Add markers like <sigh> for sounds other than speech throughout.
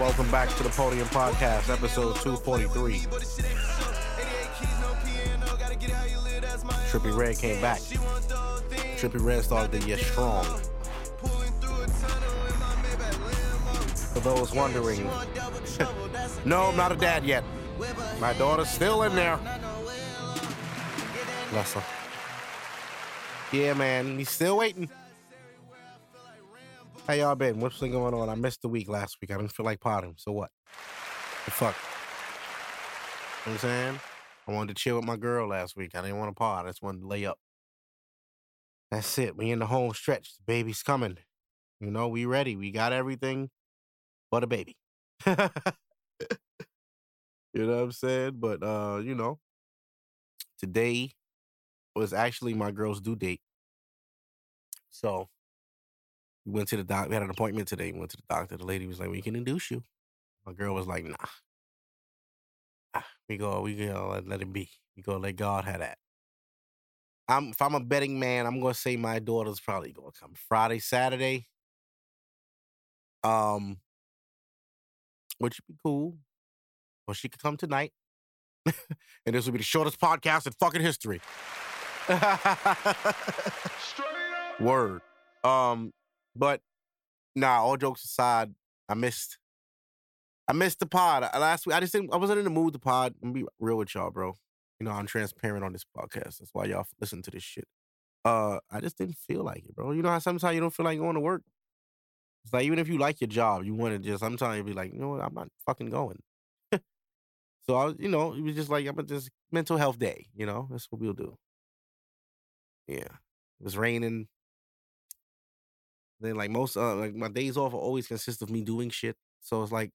Welcome back to the Podium Podcast, episode 243. Trippy Red came back. Trippy Red started the year strong. For those wondering, <laughs> no, I'm not a dad yet. My daughter's still in there. Bless her. Yeah, man, he's still waiting. How y'all been? What's been going on? I missed the week last week. I didn't feel like potting. So what? The fuck? You know what I'm saying? I wanted to chill with my girl last week. I didn't want to pod. I just wanted to lay up. That's it. We in the home stretch. The baby's coming. You know, we ready. We got everything but a baby. <laughs> you know what I'm saying? But uh, you know, today was actually my girl's due date. So we went to the doc. We had an appointment today. We went to the doctor. The lady was like, "We can induce you." My girl was like, "Nah." Ah, We go. We go. Let, let it be. We go. Let God have that. I'm. If I'm a betting man, I'm gonna say my daughter's probably gonna come Friday, Saturday. Um, which would be cool. Or she could come tonight. <laughs> and this will be the shortest podcast in fucking history. <laughs> Word. Um, but nah, all jokes aside, I missed I missed the pod. I- Last week I just didn't I wasn't in the mood to pod. I'm be real with y'all, bro. You know, I'm transparent on this podcast. That's why y'all listen to this shit. Uh, I just didn't feel like it, bro. You know how sometimes you don't feel like going to work? It's like even if you like your job, you want to just sometimes you be like, you know what, I'm not fucking going. <laughs> so I was, you know, it was just like I'm just mental health day, you know, that's what we'll do. Yeah. It was raining. Then like most uh like my days off always consist of me doing shit. So it's like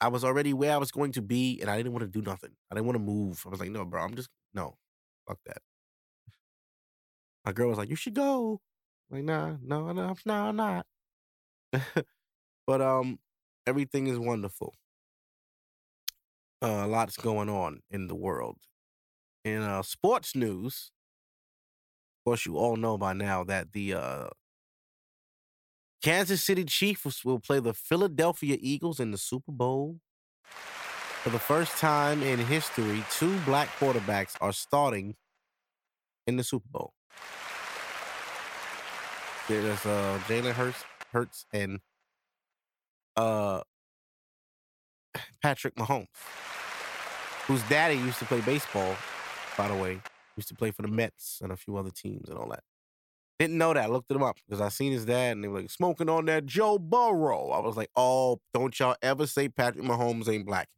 I was already where I was going to be and I didn't want to do nothing. I didn't want to move. I was like, no, bro, I'm just no. Fuck that. My girl was like, you should go. Like, nah, no, no, no, I'm not. <laughs> but um everything is wonderful. Uh, a lot's going on in the world. In uh sports news, of course, you all know by now that the uh, Kansas City Chiefs will play the Philadelphia Eagles in the Super Bowl. For the first time in history, two black quarterbacks are starting in the Super Bowl. There's uh, Jalen Hurts, Hurts and uh, Patrick Mahomes, whose daddy used to play baseball, by the way used to play for the Mets and a few other teams and all that. Didn't know that. I looked him up because I seen his dad and they were like smoking on that Joe Burrow. I was like, oh, don't y'all ever say Patrick Mahomes ain't black.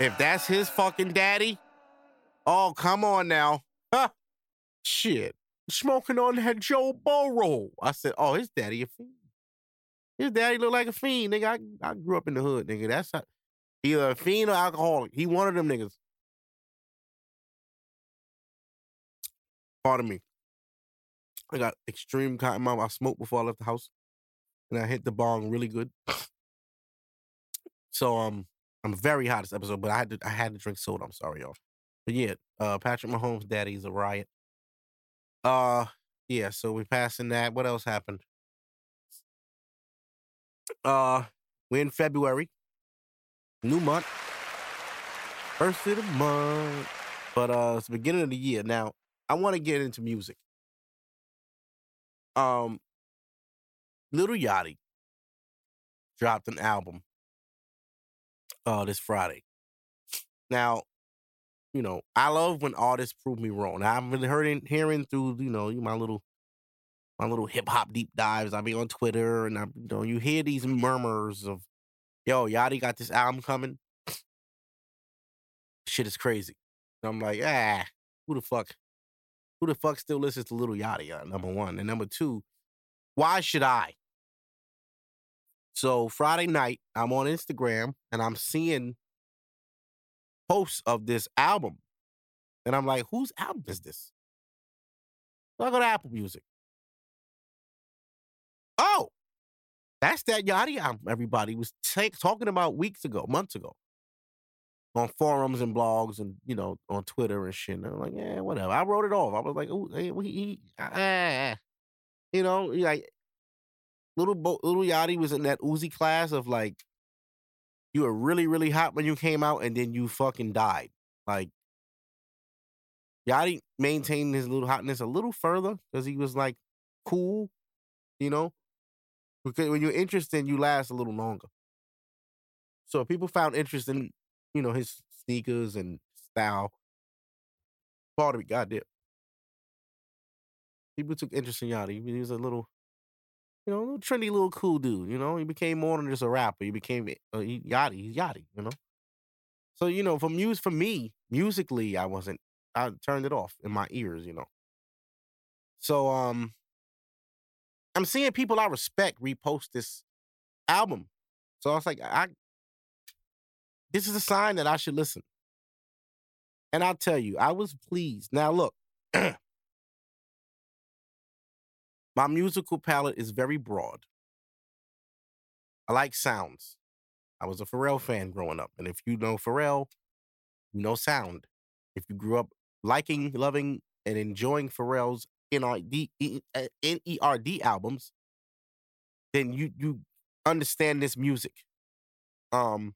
if that's his fucking daddy, oh, come on now. Huh. Shit. Smoking on that Joe Burrow. I said, oh, his daddy a fiend. His daddy look like a fiend, nigga. I, I grew up in the hood, nigga. That's how, either a fiend or alcoholic. He one of them niggas. Pardon me. I got extreme cotton mouth. I smoked before I left the house, and I hit the bong really good. So um, I'm very hot this episode, but I had to I had to drink soda. I'm sorry, y'all. But yeah, uh, Patrick Mahomes' daddy's a riot. Uh, yeah. So we're passing that. What else happened? Uh, we're in February, new month, first of the month. But uh, it's the beginning of the year. Now, I want to get into music. Um, Lil Yachty dropped an album uh this Friday. Now, you know, I love when artists prove me wrong. Now, I've been hearing hearing through, you know, my little my little hip hop deep dives. I be on Twitter and I you know, you hear these murmurs of yo, Yachty got this album coming. Shit is crazy. And I'm like, ah, who the fuck? Who the fuck still listens to Lil Yachty? Uh, number one. And number two, why should I? So Friday night, I'm on Instagram and I'm seeing posts of this album. And I'm like, whose album is this? So I go to Apple Music. Oh, that's that Yachty album everybody was ta- talking about weeks ago, months ago, on forums and blogs and you know on Twitter and shit. And I'm like, yeah, whatever. I wrote it off. I was like, oh, he, he, ah, you know, like little Bo- Lil Yachty was in that Uzi class of like, you were really really hot when you came out, and then you fucking died. Like Yachty maintained his little hotness a little further because he was like cool, you know. Because when you're interested, you last a little longer. So people found interest in, you know, his sneakers and style. Of it, goddamn. People took interest in Yachty. He was a little, you know, a little trendy, little cool dude. You know, he became more than just a rapper. He became uh, Yachty. He's Yachty. You know. So you know, for music, for me, musically, I wasn't. I turned it off in my ears. You know. So um, I'm seeing people I respect repost this album. So I was like, I this is a sign that I should listen. And I'll tell you, I was pleased. Now look, <clears throat> my musical palette is very broad. I like sounds. I was a Pharrell fan growing up. And if you know Pharrell, you know sound. If you grew up liking, loving, and enjoying Pharrell's NERD, N-E-R-D albums, then you you understand this music. Um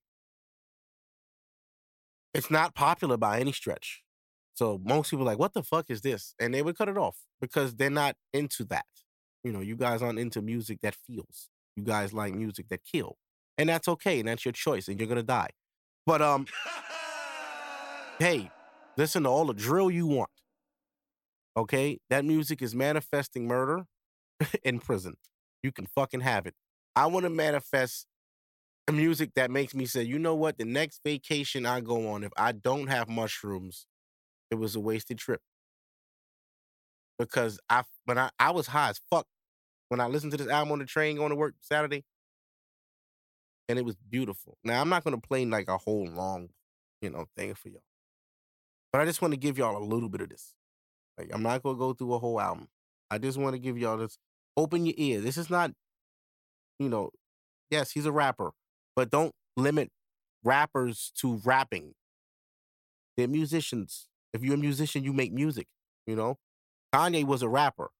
it's not popular by any stretch. So most people are like, what the fuck is this? And they would cut it off because they're not into that. You know, you guys aren't into music that feels. You guys like music that kill. And that's okay. And that's your choice. And you're gonna die. But um <laughs> hey, listen to all the drill you want. Okay? That music is manifesting murder <laughs> in prison. You can fucking have it. I want to manifest music that makes me say, you know what? The next vacation I go on, if I don't have mushrooms, it was a wasted trip. Because I when I, I was high as fuck when I listened to this album on the train going to work Saturday. And it was beautiful. Now I'm not gonna play like a whole long, you know, thing for y'all. But I just want to give y'all a little bit of this. Like I'm not gonna go through a whole album. I just want to give y'all this. Open your ear. This is not, you know, yes, he's a rapper, but don't limit rappers to rapping. They're musicians. If you're a musician, you make music. You know, Kanye was a rapper.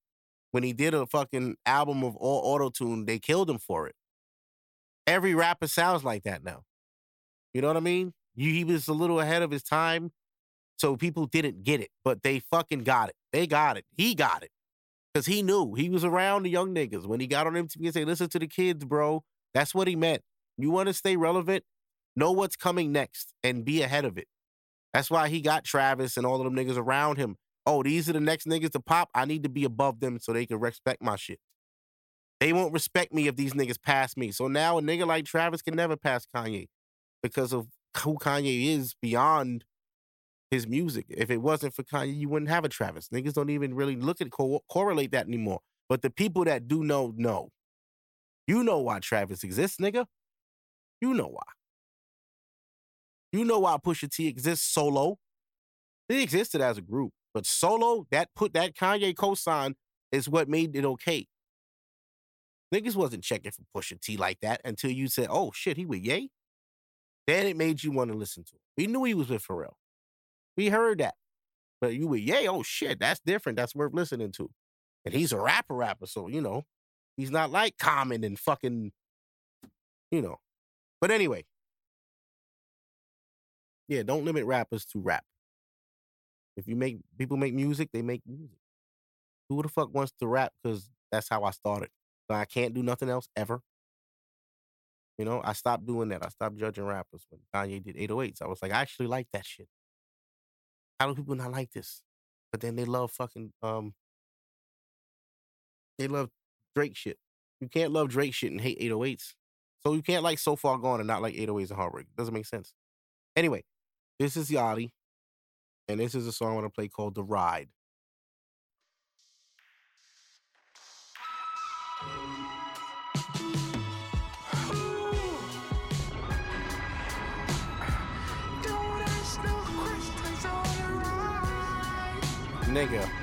When he did a fucking album of all auto tune, they killed him for it. Every rapper sounds like that now. You know what I mean? he was a little ahead of his time so people didn't get it, but they fucking got it. They got it. He got it. Cause he knew he was around the young niggas when he got on MTV and say, listen to the kids, bro. That's what he meant. You want to stay relevant? Know what's coming next and be ahead of it. That's why he got Travis and all of them niggas around him. Oh, these are the next niggas to pop. I need to be above them so they can respect my shit. They won't respect me if these niggas pass me. So now a nigga like Travis can never pass Kanye because of who Kanye is beyond his music. If it wasn't for Kanye, you wouldn't have a Travis. Niggas don't even really look at co- correlate that anymore. But the people that do know know. You know why Travis exists, nigga. You know why. You know why Pusha T exists solo. He existed as a group, but solo that put that Kanye cosign is what made it okay. Niggas wasn't checking for Pusha T like that until you said, "Oh shit, he with Ye." Then it made you want to listen to him. We knew he was with Pharrell. We heard that. But you were, yay, oh shit, that's different. That's worth listening to. And he's a rapper rapper, so you know, he's not like Common and fucking, you know. But anyway. Yeah, don't limit rappers to rap. If you make people make music, they make music. Who the fuck wants to rap? Because that's how I started. So I can't do nothing else ever. You know, I stopped doing that. I stopped judging rappers when Kanye did 808s. I was like, I actually like that shit. How do people not like this? But then they love fucking um they love Drake shit. You can't love Drake shit and hate 808s. So you can't like So Far Gone and not like 808s and Heartbreak. Doesn't make sense. Anyway, this is Yachty, and this is a song I want to play called The Ride. nigga.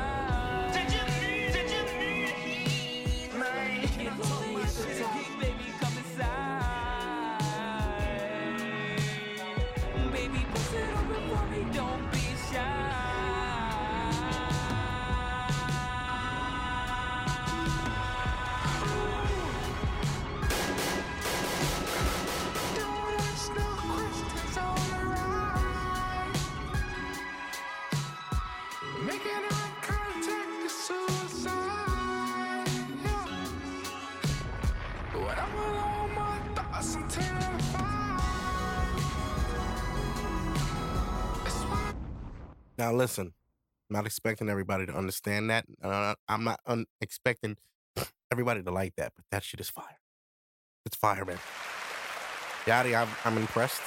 Now listen, I'm not expecting everybody to understand that. Uh, I'm not un- expecting everybody to like that, but that shit is fire. It's fire, man. Yachty, I'm, I'm impressed.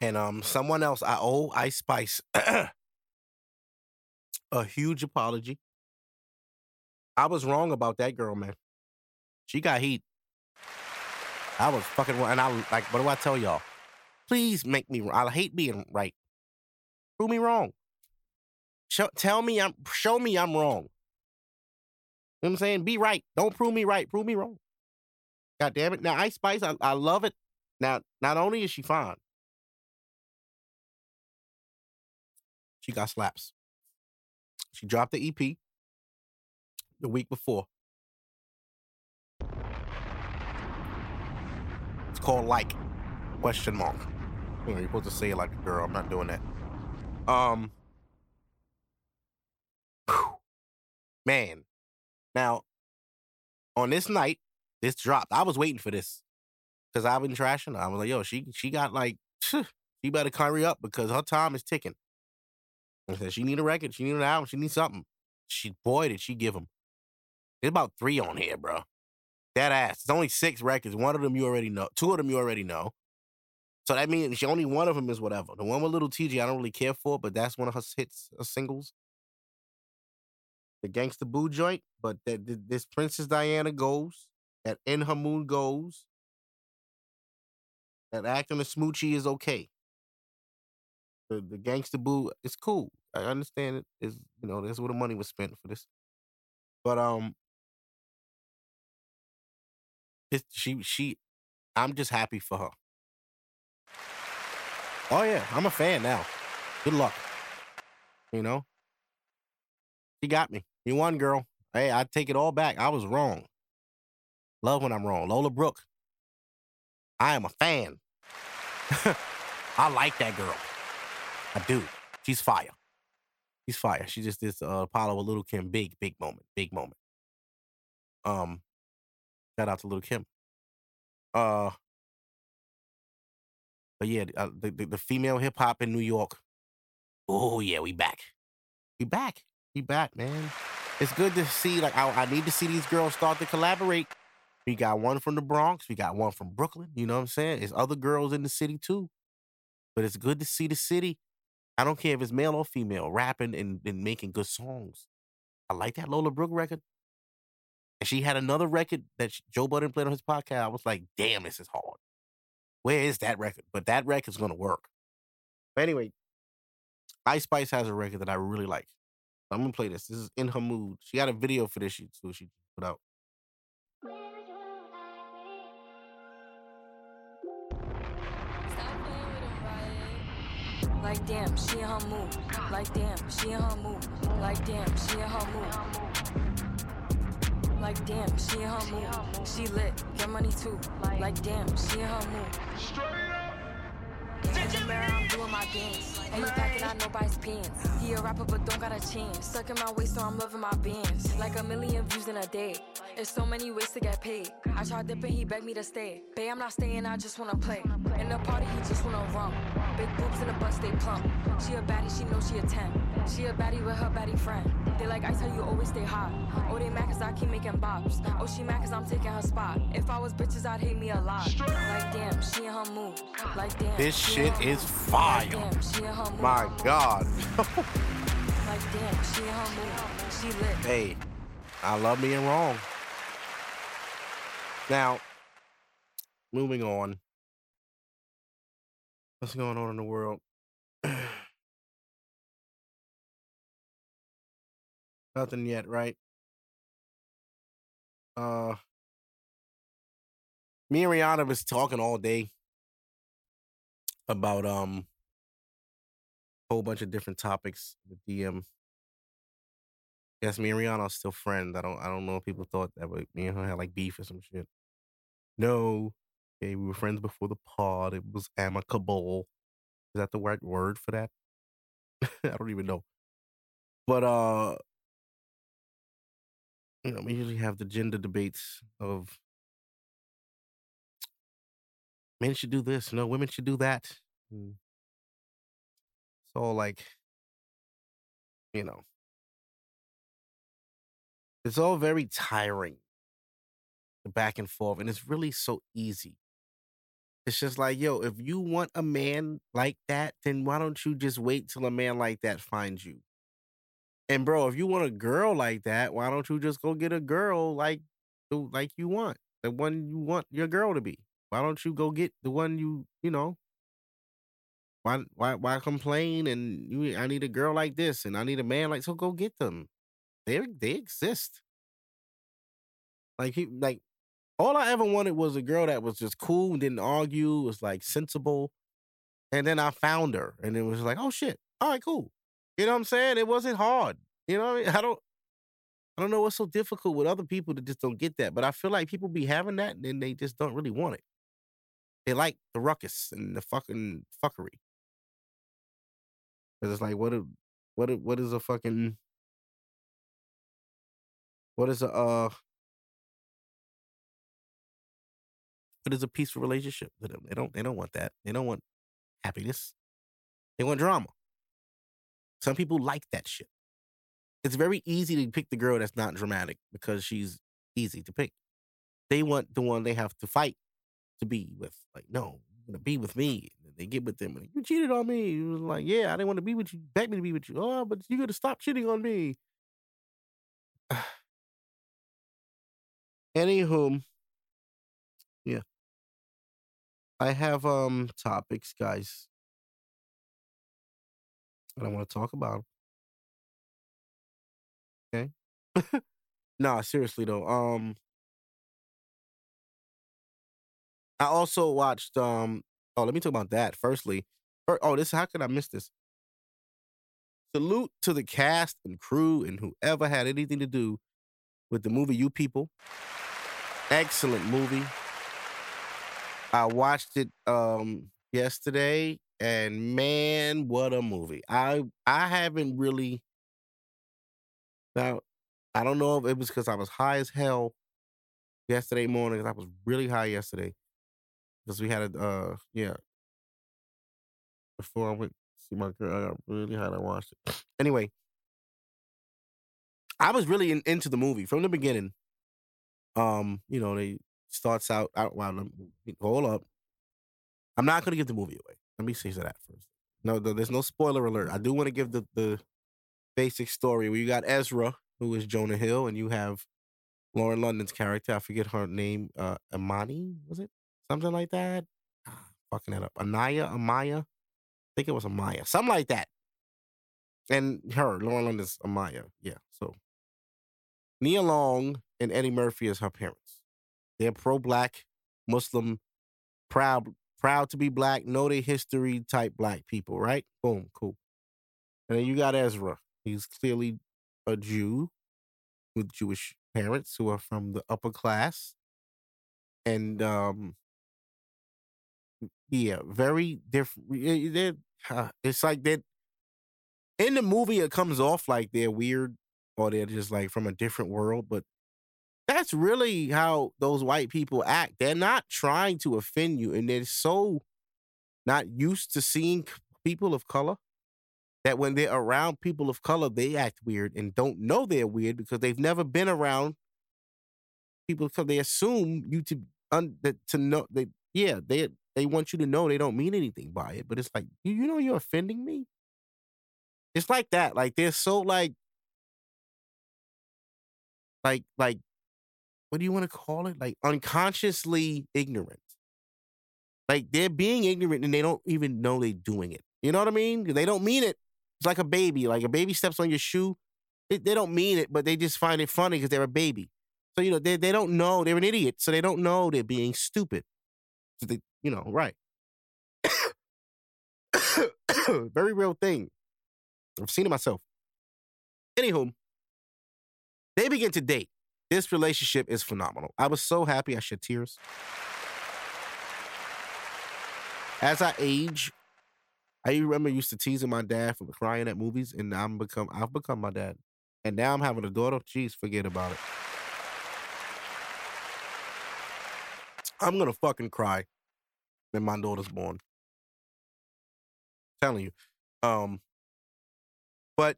And um, someone else, I owe Ice Spice <clears throat> a huge apology. I was wrong about that girl, man. She got heat. I was fucking wrong. And I like, what do I tell y'all? Please make me. I hate being right. Prove me wrong. Show, tell me I'm. Show me I'm wrong. You know what I'm saying? Be right. Don't prove me right. Prove me wrong. God damn it. Now, Ice Spice, I, I love it. Now, not only is she fine, she got slaps. She dropped the EP the week before. It's called Like, question mark. You know, you're supposed to say it like a girl. I'm not doing that. Um, man. Now, on this night, this dropped. I was waiting for this because I've been trashing her. I was like, yo, she she got like, <laughs> she better hurry up because her time is ticking. I said she need a record, she need an album, she need something. She boy did she give him. There's about three on here, bro. That ass. It's only six records. One of them you already know. Two of them you already know. So that means only one of them is whatever. The one with Lil Tjay, I don't really care for, but that's one of her hits, her singles. The Gangsta Boo joint, but that this Princess Diana goes, that In Her Mood goes, that acting the smoochie is okay. The the Gangsta Boo is cool. I understand it is you know that's where the money was spent for this, but um, it, she she, I'm just happy for her. Oh yeah, I'm a fan now. Good luck. You know, she got me. You won, girl. Hey, I take it all back. I was wrong. Love when I'm wrong. Lola Brooke. I am a fan. <laughs> I like that girl. I do. She's fire. She's fire. She just did uh, Apollo with Lil' Kim. Big, big moment. Big moment. Um, shout out to Lil' Kim. Uh, but yeah, uh, the, the, the female hip hop in New York. Oh yeah, we back. We back. We back, man. It's good to see. Like I, I need to see these girls start to collaborate. We got one from the Bronx. We got one from Brooklyn. You know what I'm saying? There's other girls in the city too. But it's good to see the city. I don't care if it's male or female, rapping and, and making good songs. I like that Lola Brooke record. And she had another record that Joe Budden played on his podcast. I was like, damn, this is hard. Where is that record? But that record's gonna work. But anyway, Ice Spice has a record that I really like. I'm gonna play this. This is in her mood. She got a video for this too. She put out. Like damn, she in her mood. Like damn, she in her mood. Like damn, she in her mood. Like damn, she in her mood. She lit, get money too. Like damn, she in her mood. In the mirror, I'm doing my dance. And he packing out nobody's pants. He a rapper, but don't got a chance. Stuck in my waist, so I'm loving my bands. Like a million views in a day. There's so many ways to get paid. I tried dipping, he begged me to stay. Babe, I'm not staying, I just wanna play. In the party, he just wanna run. Big boobs in the bus, they plump. She a baddie, she knows she a 10. She a baddie with her baddie friend. They like I tell you always stay hot. Oh, they mad cause I keep making bops. Oh, she mad cause I'm taking her spot. If I was bitches, I'd hate me a lot. Like damn, she in her mood. Like damn. This shit is fire. Like damn, she in her mood. My God. Like damn, she in her mood. She lit. hey, I love being wrong. Now, moving on. What's going on in the world? Nothing yet, right? Uh, me and Rihanna was talking all day about um a whole bunch of different topics. The DM. Yes, me and Rihanna are still friends. I don't I don't know if people thought that but me and her had like beef or some shit. No. Okay, we were friends before the pod. It was amicable. Is that the right word for that? <laughs> I don't even know. But uh you know, we usually have the gender debates of men should do this, no, women should do that. Hmm. It's all like, you know, it's all very tiring, the back and forth, and it's really so easy. It's just like, yo, if you want a man like that, then why don't you just wait till a man like that finds you? And bro, if you want a girl like that, why don't you just go get a girl like like you want, the one you want your girl to be? Why don't you go get the one you you know? Why why why complain and you? I need a girl like this and I need a man like so. Go get them. They they exist. Like he like all I ever wanted was a girl that was just cool, didn't argue, was like sensible. And then I found her, and it was like, oh shit, all right, cool. You know what I'm saying? It wasn't hard. You know I mean? I don't I don't know what's so difficult with other people that just don't get that. But I feel like people be having that and then they just don't really want it. They like the ruckus and the fucking fuckery. Cause it's like what a what a, what is a fucking what is a uh what is a peaceful relationship to them? They don't they don't want that. They don't want happiness. They want drama. Some people like that shit. It's very easy to pick the girl that's not dramatic because she's easy to pick. They want the one they have to fight to be with. Like, no, you're gonna be with me. And they get with them. Like, you cheated on me. It was like, yeah, I didn't want to be with you. Begged me to be with you. Oh, but you gotta stop cheating on me. <sighs> Anywho, yeah. I have um topics, guys. I want to talk about 'em. Okay. <laughs> nah, seriously though. Um I also watched um oh let me talk about that firstly. Fir- Oh, this how could I miss this? Salute to the cast and crew and whoever had anything to do with the movie You People. Excellent movie. I watched it um yesterday and man, what a movie. I I haven't really now I don't know if it was because I was high as hell yesterday morning 'cause I was really high yesterday. Because we had a uh yeah. Before I went see my girl, I got really high and I watched it. <sniffs> Anyway. I was really in, into the movie from the beginning. Um, you know, they starts out out well, hold up. I'm not gonna give the movie away. Let me say that first. No, th- there's no spoiler alert. I do want to give the the basic story where you got Ezra, who is Jonah Hill, and you have Lauren London's character. I forget her name. Uh, Amani was it something like that? Ah, fucking that up. Anaya, Amaya. I think it was Amaya, something like that. And her, Lauren London's Amaya. Yeah. So Nia Long and Eddie Murphy as her parents. They're pro-black, Muslim, proud proud to be black, know their history type black people, right? Boom, cool. And then you got Ezra. He's clearly a Jew with Jewish parents who are from the upper class. And um yeah, very different. Uh, it's like that in the movie it comes off like they're weird or they're just like from a different world, but that's really how those white people act. They're not trying to offend you, and they're so not used to seeing people of color that when they're around people of color, they act weird and don't know they're weird because they've never been around people because they assume you to un, that to know they yeah they they want you to know they don't mean anything by it, but it's like you, you know you're offending me. It's like that. Like they're so like like like what do you want to call it? Like unconsciously ignorant. Like they're being ignorant and they don't even know they're doing it. You know what I mean? They don't mean it. It's like a baby. Like a baby steps on your shoe. They, they don't mean it, but they just find it funny because they're a baby. So you know they they don't know they're an idiot. So they don't know they're being stupid. So they you know right. <coughs> Very real thing. I've seen it myself. Anywho, they begin to date. This relationship is phenomenal. I was so happy I shed tears. As I age, I remember used to teasing my dad for crying at movies, and I'm become I've become my dad. And now I'm having a daughter. Jeez, forget about it. I'm gonna fucking cry when my daughter's born. telling you. Um, but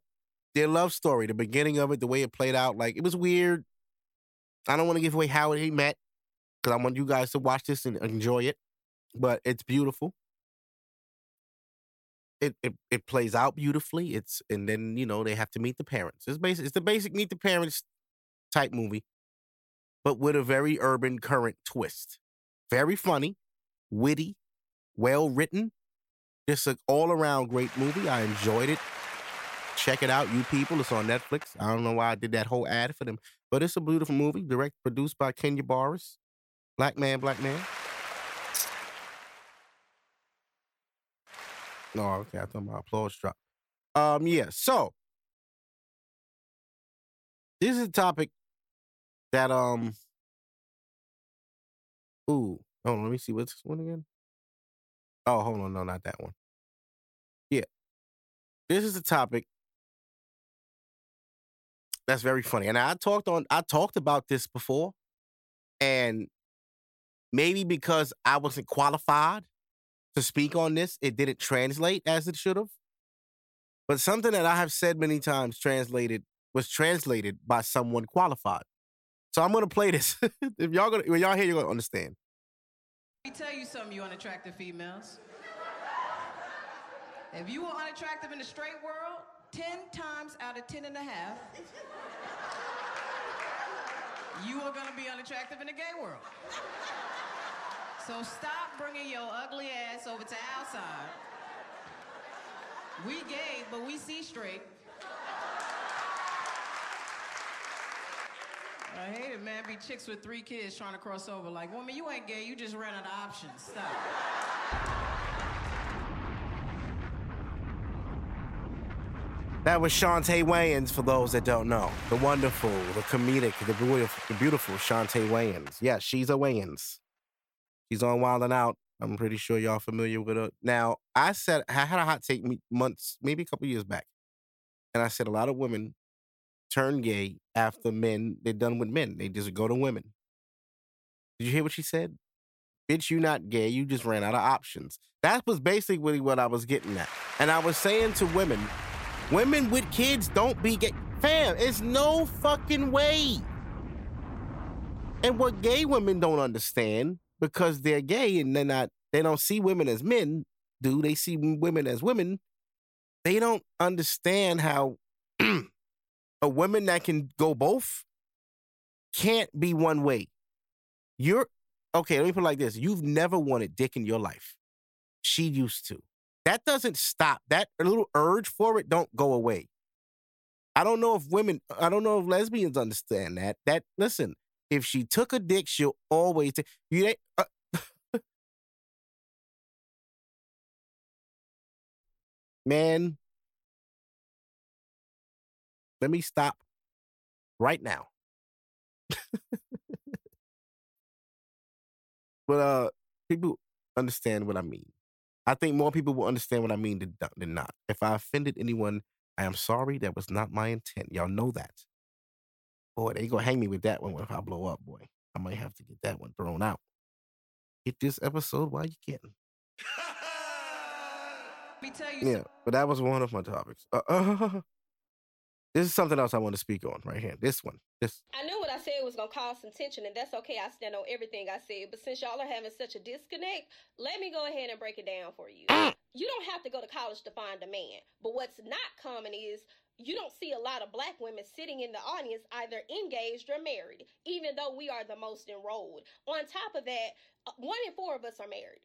their love story, the beginning of it, the way it played out, like it was weird. I don't want to give away how they met because I want you guys to watch this and enjoy it. But it's beautiful. It, it it plays out beautifully. It's and then you know they have to meet the parents. It's basic. It's the basic meet the parents type movie, but with a very urban current twist. Very funny, witty, well written. Just an all around great movie. I enjoyed it. Check it out, you people. It's on Netflix. I don't know why I did that whole ad for them, but it's a beautiful movie. directed, produced by Kenya Barris. Black man, black man. No, oh, okay. I thought my applause drop. Um, yeah. So this is a topic that um. Ooh, oh, let me see what's this one again. Oh, hold on, no, not that one. Yeah, this is a topic that's very funny, and I talked on. I talked about this before, and maybe because I wasn't qualified to speak on this, it didn't translate as it should have. But something that I have said many times translated was translated by someone qualified. So I'm gonna play this. <laughs> if y'all gonna when y'all hear, you're gonna understand. Let me tell you something, you unattractive females. If you were unattractive in the straight world, 10 times out of 10 and a half, you are gonna be unattractive in the gay world. So stop bringing your ugly ass over to our side. We gay, but we see straight. I hate it, man. Be chicks with three kids trying to cross over. Like, woman, you ain't gay. You just ran out of options. Stop. That was Shantae Wayans, for those that don't know. The wonderful, the comedic, the beautiful, the beautiful Shantae Wayans. Yes, she's a Wayans. She's on Wild and Out. I'm pretty sure y'all familiar with her. Now, I said I had a hot take months, maybe a couple years back, and I said a lot of women turn gay after men they're done with men. They just go to women. Did you hear what she said? Bitch, you not gay. You just ran out of options. That was basically what I was getting at. And I was saying to women, women with kids don't be gay. Fam, it's no fucking way. And what gay women don't understand because they're gay and they're not, they don't see women as men, do they see women as women? They don't understand how <clears throat> a woman that can go both can't be one way. You're okay, let me put it like this. You've never wanted dick in your life. She used to. That doesn't stop. That little urge for it don't go away. I don't know if women, I don't know if lesbians understand that. That listen, if she took a dick, she'll always take you. Uh, man, let me stop right now. <laughs> but uh people understand what I mean. I think more people will understand what I mean than, than not. If I offended anyone, I am sorry. That was not my intent. Y'all know that. Boy, they gonna hang me with that one if I blow up, boy. I might have to get that one thrown out. Get this episode while you can. <laughs> me tell you Yeah, but that was one of my topics. Uh, uh, <laughs> this is something else I want to speak on right here. This one. This. I knew what I said was gonna cause some tension, and that's okay. I stand on everything I said. But since y'all are having such a disconnect, let me go ahead and break it down for you. You don't have to go to college to find a man. But what's not common is you don't see a lot of black women sitting in the audience either engaged or married, even though we are the most enrolled. On top of that, uh, one in four of us are married.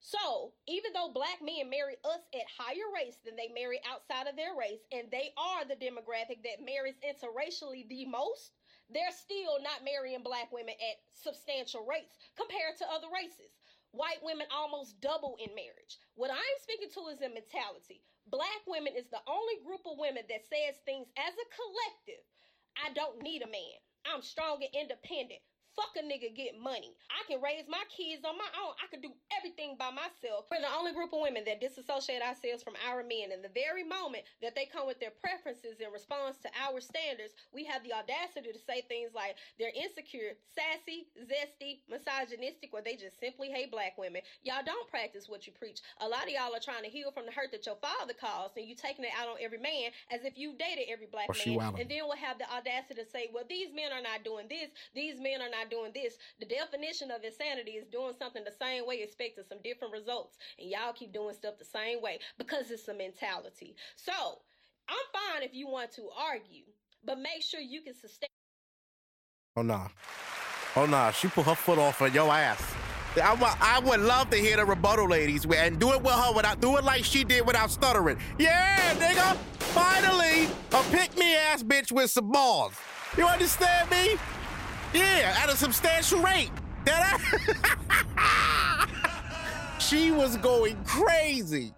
So, even though black men marry us at higher rates than they marry outside of their race, and they are the demographic that marries interracially the most, they're still not marrying black women at substantial rates compared to other races. White women almost double in marriage. What I'm speaking to is a mentality. Black women is the only group of women that says things as a collective. I don't need a man. I'm strong and independent. Fuck a nigga, get money. I can raise my kids on my own. I can do everything by myself. We're the only group of women that disassociate ourselves from our men. And the very moment that they come with their preferences in response to our standards, we have the audacity to say things like they're insecure, sassy, zesty, misogynistic, or they just simply hate black women. Y'all don't practice what you preach. A lot of y'all are trying to heal from the hurt that your father caused, and you taking it out on every man as if you dated every black Or man. And then we'll have the audacity to say, well, these men are not doing this, these men are not doing this. The definition of insanity is doing something the same way, expecting some different results. And y'all keep doing stuff the same way because it's a mentality. So I'm fine if you want to argue, but make sure you can sustain. Oh nah. Oh nah. She put her foot off on your ass. I, I would love to hear the rebuttal, ladies, and do it with her without do it like she did without stuttering. Yeah, nigga. Finally, a pick me ass bitch with some balls. You understand me? Yeah, at a substantial rate. That I- <laughs> she was going crazy.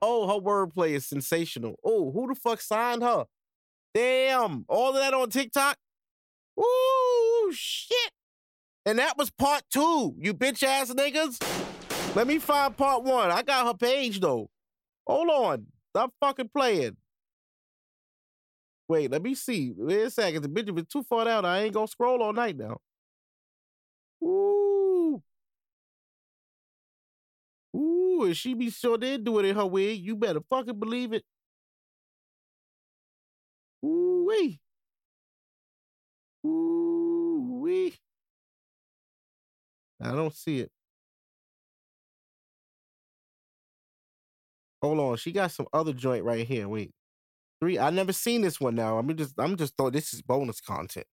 Oh, her wordplay is sensational. Oh, who the fuck signed her? Damn, all of that on TikTok. Ooh, shit. And that was part two, you bitch ass niggas. Let me find part one. I got her page though. Hold on. Stop fucking playing. Wait, let me see. Wait a second. The bitch, it's too far down, I ain't gonna scroll all night now. Ooh. Ooh, and she be sure did do it in her wig. You better fucking believe it. Ooh wee. Ooh wee. I don't see it. Hold on, she got some other joint right here. Wait, three. I never seen this one. Now I'm just, I'm just thought this is bonus content.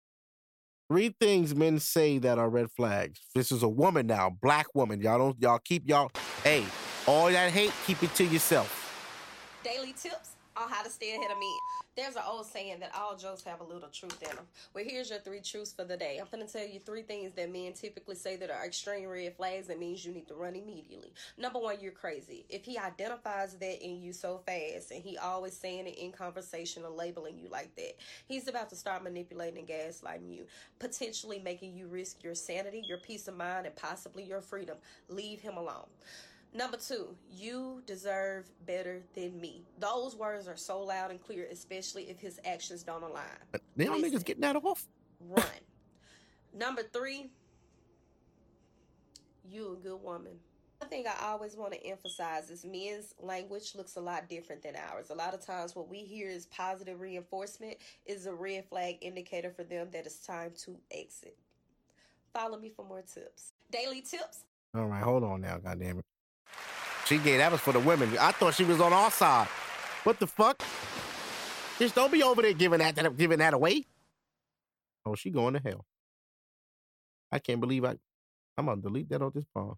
Three things men say that are red flags. This is a woman now, black woman. Y'all don't, y'all keep y'all. Hey, all that hate, keep it to yourself. daily tips on how to stay ahead of me. There's an old saying that all jokes have a little truth in them. Well, here's your three truths for the day. I'm going to tell you three things that men typically say that are extreme red flags that means you need to run immediately. Number one, you're crazy. If he identifies that in you so fast and he always saying it in conversation or labeling you like that, he's about to start manipulating and gaslighting you, potentially making you risk your sanity, your peace of mind, and possibly your freedom. Leave him alone. Number two, you deserve better than me. Those words are so loud and clear, especially if his actions don't align. But now niggas getting that off. Run. Number three, you a good woman. One thing I always want to emphasize is men's language looks a lot different than ours. A lot of times, what we hear is positive reinforcement is a red flag indicator for them that it's time to exit. Follow me for more tips. Daily tips All right, hold on now, goddamn it. She gave that was for the women. I thought she was on our side. What the fuck? Just don't be over there giving that, that giving that away. Oh, she going to hell. I can't believe I. I'm gonna delete that on this phone.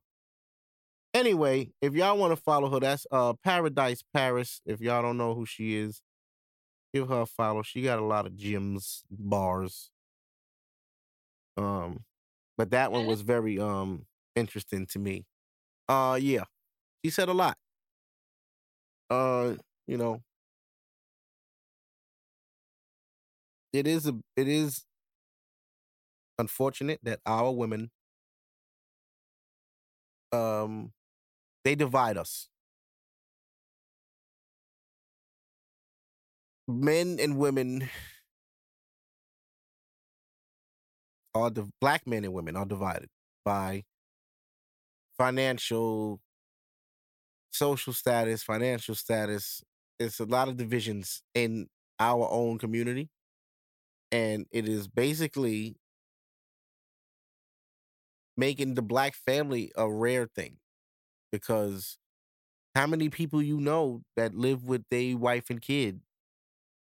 Anyway, if y'all want to follow her, that's uh Paradise Paris. If y'all don't know who she is, give her a follow. She got a lot of gyms, bars. Um, but that one was very um interesting to me. Uh yeah. He said a lot. Uh, you know. It is a it is unfortunate that our women um they divide us. Men and women are the black men and women are divided by financial social status, financial status. It's a lot of divisions in our own community. And it is basically making the black family a rare thing because how many people you know that live with their wife and kid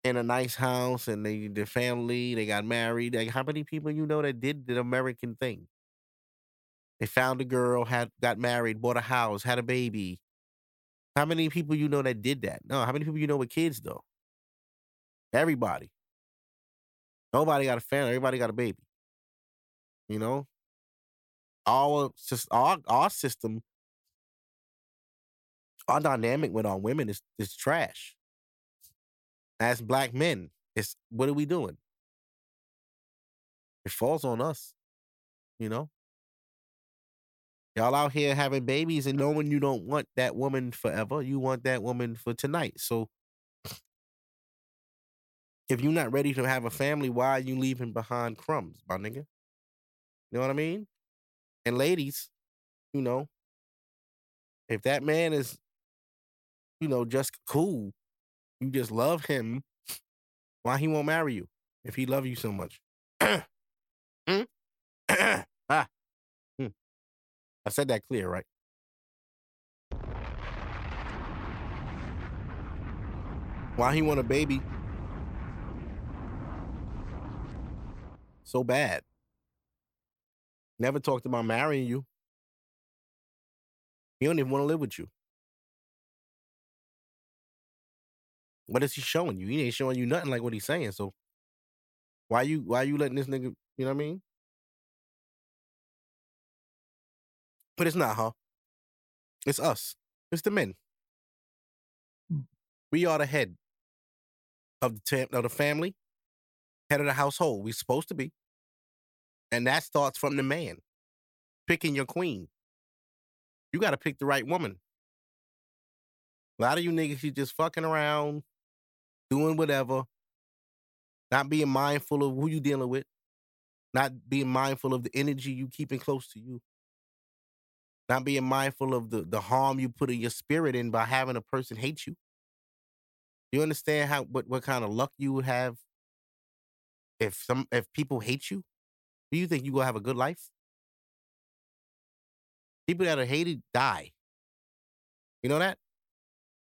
in a nice house and they their family they got married like how many people you know that did the american thing they found a girl had got married bought a house had a baby how many people you know that did that? No how many people you know with kids though? Everybody. Nobody got a family. Everybody got a baby you know? Our our, our system our dynamic with our women is, is trash. As black men, it's what are we doing? It falls on us, you know. Y'all out here having babies and knowing you don't want that woman forever. You want that woman for tonight. So if you're not ready to have a family, why are you leaving behind crumbs, my nigga? You know what I mean? And ladies, you know, if that man is, you know, just cool, you just love him, why he won't marry you if he love you so much? <clears throat> Hmm? <clears throat> ah. I said that clear, right? Why he want a baby so bad? Never talked about marrying you. He don't even want to live with you. What is he showing you? He ain't showing you nothing like what he's saying. So why you why you letting this nigga, you know what I mean? But it's not, huh? It's us. It's the men. Mm. We are the head of the tam- of the family, head of the household. We're supposed to be. And that starts from the man picking your queen. You got to pick the right woman. A lot of you niggas, you just fucking around, doing whatever, not being mindful of who you dealing with, not being mindful of the energy you keeping close to you, not being mindful of the, the harm you put in your spirit in by having a person hate you. You understand how what, what kind of luck you would have if some if people hate you? Do you think you gonna have a good life? People that are hated die. You know that?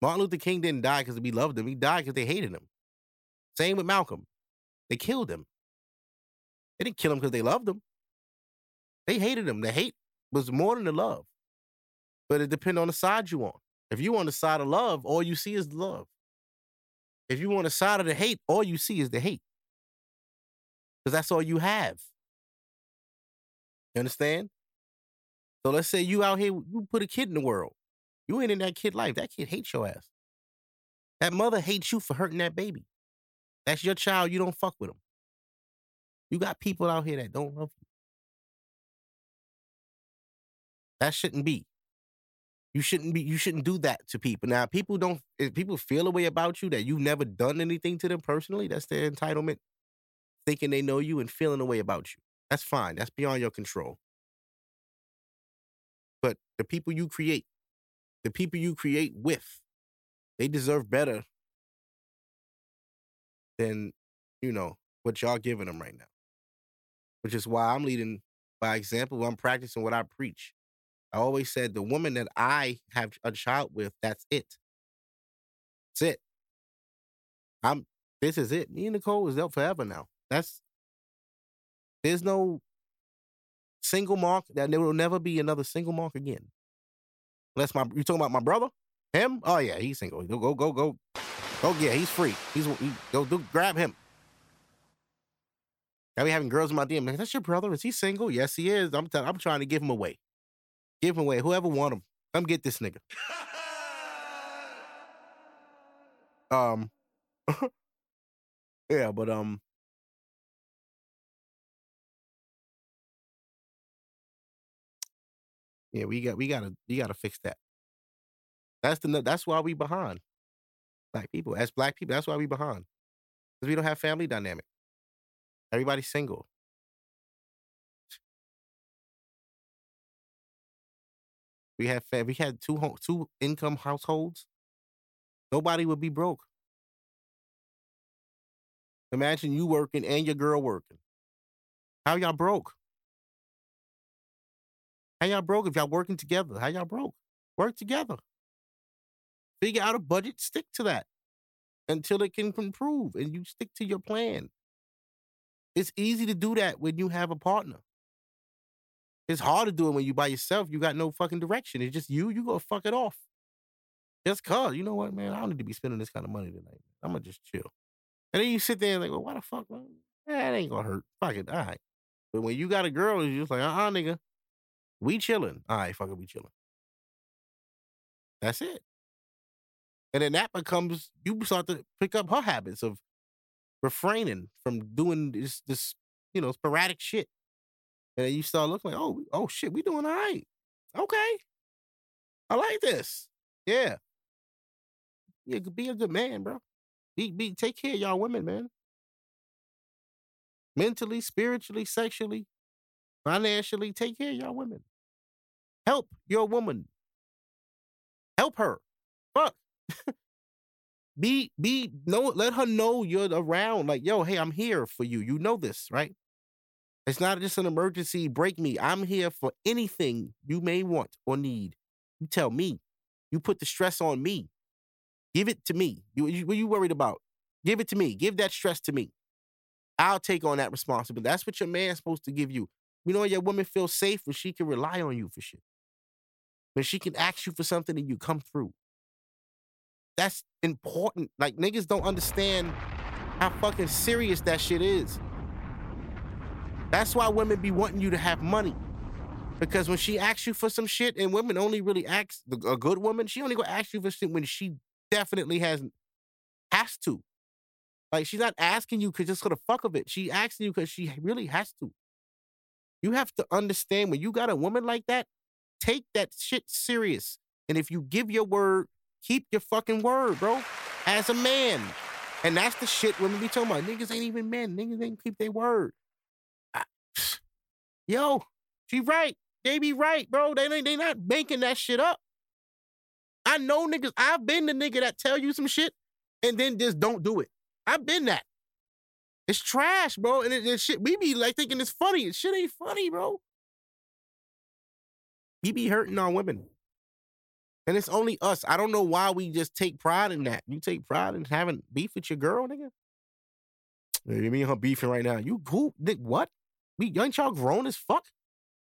Martin Luther King didn't die because we loved him. He died because they hated him. Same with Malcolm. They killed him. They didn't kill him because they loved him. They hated him. The hate was more than the love. But it depends on the side you on. If you on the side of love, all you see is love. If you on the side of the hate, all you see is the hate. Because that's all you have. You understand? So let's say you out here, you put a kid in the world. You ain't in that kid life. That kid hates your ass. That mother hates you for hurting that baby. That's your child. You don't fuck with them. You got people out here that don't love you. That shouldn't be. You shouldn't be. You shouldn't do that to people. Now, people don't. If people feel a way about you that you've never done anything to them personally, that's their entitlement, thinking they know you and feeling a way about you. That's fine. That's beyond your control. But the people you create, the people you create with, they deserve better than you know what y'all giving them right now. Which is why I'm leading by example. I'm practicing what I preach. I always said the woman that I have a child with, that's it. That's it. I'm. This is it. Me and Nicole is up forever now. That's. There's no single mark. That there will never be another single mark again. Unless my you talking about my brother, him? Oh yeah, he's single. Go go go go. Oh yeah, he's free. He's he, go do grab him. I be having girls in my DM. Like, That's your brother? Is he single? Yes, he is. I'm tell- I'm trying to give him away. Give him away. Whoever want him, come get this nigga. <laughs> Um. <laughs> yeah, but um. Yeah, we got we gotta you gotta fix that. That's the that's why we behind. Black people, as black people, that's why we behind. Because we don't have family dynamic. Everybody's single. We had we had two home, two income households, nobody would be broke. Imagine you working and your girl working. How y'all broke? How y'all broke if y'all working together? How y'all broke? Work together. Figure out a budget, stick to that until it can improve and you stick to your plan. It's easy to do that when you have a partner. It's hard to do it when you by yourself. You got no fucking direction. It's just you. You go fuck it off. Just cause you know what, man. I don't need to be spending this kind of money tonight. I'm gonna just chill. And then you sit there and like, well, why the fuck, man? That ain't gonna hurt. Fuck it. All right. But when you got a girl, you're just like, uh uh nigga. We chilling. All right, fuck it, we chilling. That's it. And then that becomes you start to pick up her habits of refraining from doing this this, you know, sporadic shit. And then you start looking like, oh, oh shit, we doing all right. Okay. I like this. Yeah. Yeah, be a good man, bro. Be be take care of y'all women, man. Mentally, spiritually, sexually, financially, take care of y'all women. Help your woman. Help her. Fuck. <laughs> be be no let her know you're around. Like, yo, hey, I'm here for you. You know this, right? It's not just an emergency. Break me. I'm here for anything you may want or need. You tell me. You put the stress on me. Give it to me. You, you, what are you worried about? Give it to me. Give that stress to me. I'll take on that responsibility. That's what your man's supposed to give you. You know, your woman feels safe when she can rely on you for shit. When she can ask you for something and you come through. That's important. Like niggas don't understand how fucking serious that shit is. That's why women be wanting you to have money. Because when she asks you for some shit, and women only really ask a good woman, she only gonna ask you for shit when she definitely has has to. Like she's not asking you because just for the fuck of it. She asking you because she really has to. You have to understand when you got a woman like that, take that shit serious. And if you give your word, keep your fucking word, bro. As a man. And that's the shit women be talking about. Niggas ain't even men. Niggas ain't keep their word. Yo, she right. They be right, bro. They they not making that shit up. I know niggas. I've been the nigga that tell you some shit and then just don't do it. I've been that. It's trash, bro. And it, it shit, we be like thinking it's funny. It shit ain't funny, bro. We be hurting on women. And it's only us. I don't know why we just take pride in that. You take pride in having beef with your girl, nigga. You mean her beefing right now? You who? Nick, what? We ain't y'all grown as fuck?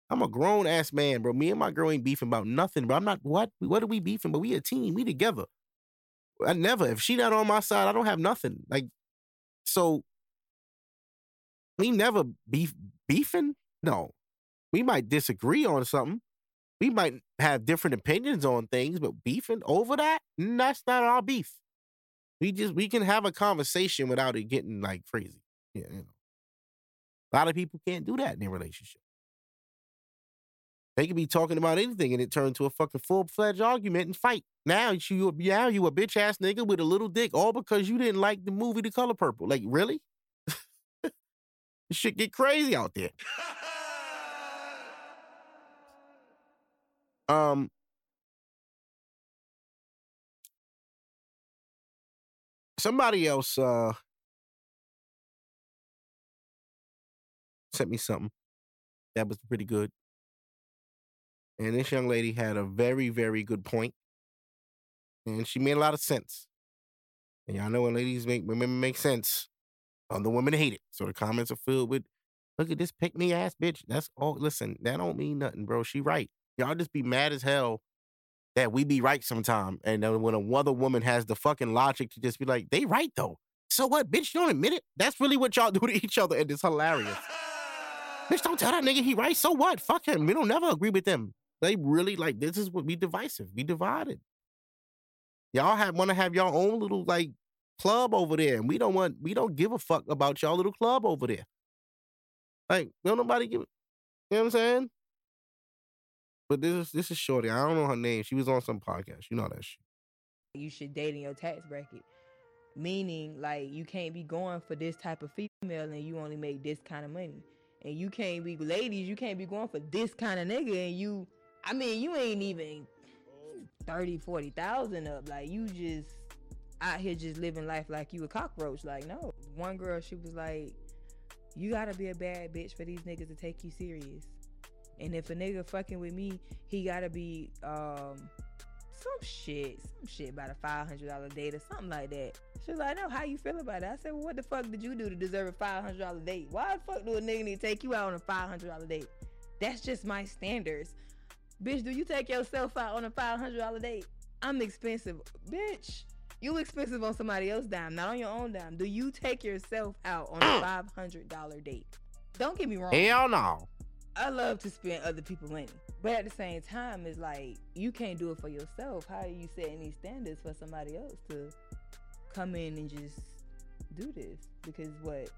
I'm a grown ass man, bro. Me and my girl ain't beefing about nothing, bro. I'm not what? What are we beefing? But we a team. We together. I never. If she not on my side, I don't have nothing. Like, so we never beef beefing. No, we might disagree on something. We might have different opinions on things, but beefing over that, mm, that's not our beef. We just we can have a conversation without it getting like crazy. Yeah, you know. A lot of people can't do that in their relationship. They could be talking about anything and it turned to a fucking full fledged argument and fight. Now you now you a bitch ass nigga with a little dick, all because you didn't like the movie The Color Purple. Like really? <laughs> shit get crazy out there. <laughs> um. Somebody else uh sent me something that was pretty good. And this young lady had a very, very good point. And she made a lot of sense. And y'all know when ladies make women make sense, um, other women hate it. So the comments are filled with, look at this pick me ass bitch. That's all listen, that don't mean nothing, bro. She right. Y'all just be mad as hell that we be right sometime. And then when another woman has the fucking logic to just be like, they right though. So what, bitch? You don't admit it? That's really what y'all <laughs> do to each other, and it's hilarious. Bitch, don't tell that nigga he right. So what? Fuck him. We don't never agree with them. They really like this is what we divisive. We divided. Y'all have want to have your own little like club over there, and we don't want we don't give a fuck about y'all little club over there. Like, don't nobody give. You know what I'm saying? But this is this is Shorty. I don't know her name. She was on some podcast. You know that shit. You should date in your tax bracket. Meaning, like, you can't be going for this type of female and you only make this kind of money. And you can't be ladies, you can't be going for this kind of nigga and you I mean, you ain't even 30, 40,000 up. Like, you just out here just living life like you a cockroach. Like, no. One girl, she was like, you gotta be a bad bitch for these niggas to take you serious. And if a nigga fucking with me, he gotta be um some shit, some shit about a five hundred dollar date or something like that. She was like, "No, how you feel about it?" I said, "Well, what the fuck did you do to deserve a five hundred dollar date? Why the fuck do a nigga need to take you out on a five hundred dollar date? That's just my standards, bitch. Do you take yourself out on a five hundred dollar date? I'm expensive, bitch. You expensive on somebody else's dime, not on your own dime. Do you take yourself out on a mm. five hundred dollar date? Don't get me wrong. Hell no. I love to spend other people's money. But at the same time, it's like you can't do it for yourself. How are you setting these standards for somebody else to come in and just do this? Because what?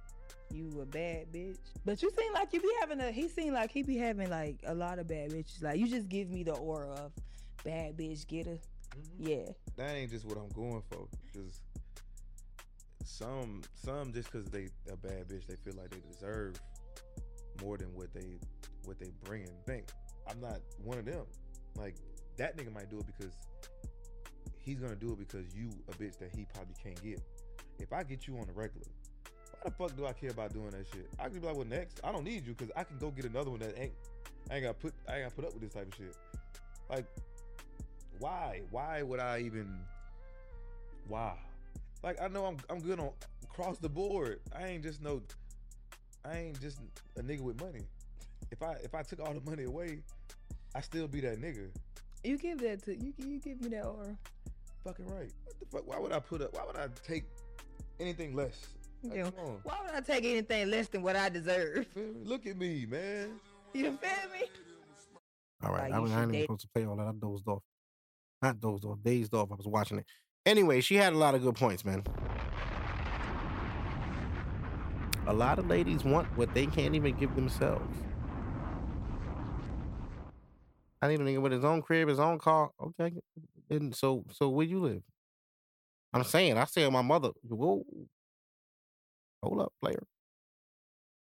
You a bad bitch. But you seem like you be having a he seem like he be having like a lot of bad bitches. Like you just give me the aura of bad bitch getter. Mm-hmm. Yeah. That ain't just what I'm going for. Cause some some just cause they a bad bitch, they feel like they deserve more than what they what they bringing. Think I'm not one of them. Like that nigga might do it because he's gonna do it because you a bitch that he probably can't get. If I get you on the regular, why the fuck do I care about doing that shit? I can be like, well, next I don't need you because I can go get another one that ain't. I ain't got put. I ain't got put up with this type of shit. Like, why? Why would I even? Why? Like I know I'm I'm good on across the board. I ain't just no. I ain't just a nigga with money. If I if I took all the money away, I still be that nigga. You give that to you you give me that aura. Fucking right. What the fuck? Why would I put up? Why would I take anything less? Like, Yeah. come on. Why would I take anything less than what I deserve? Feel me? Look at me, man. You feel me? All right, Like, I, you was- I ain't even supposed to play all that. I dozed off. Not dozed off, dazed off. I was watching it. Anyway, she had a lot of good points, man. A lot of ladies want what they can't even give themselves. I need a nigga with his own crib, his own car. Okay, and so so where you live? I'm saying, I say my mother, whoa, hold up, player.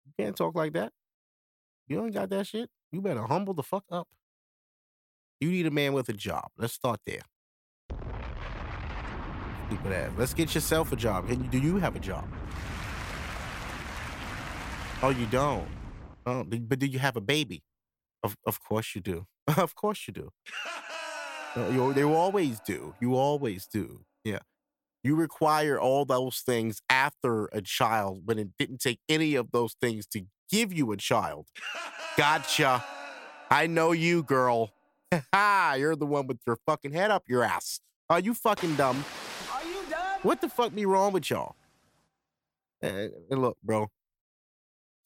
You can't talk like that. You ain't got that shit. You better humble the fuck up. You need a man with a job. Let's start there. Stupid ass. Let's get yourself a job. Do you have a job? Oh, you don't. Oh, but do you have a baby? Of of course you do. Of course you do. Uh, you, always do. You always do. Yeah. You require all those things after a child when it didn't take any of those things to give you a child. Gotcha. I know you, girl. Ha! <laughs> You're the one with your fucking head up your ass. Are you fucking dumb? Are you done? What the fuck be wrong with y'all? Eh, eh, look, bro.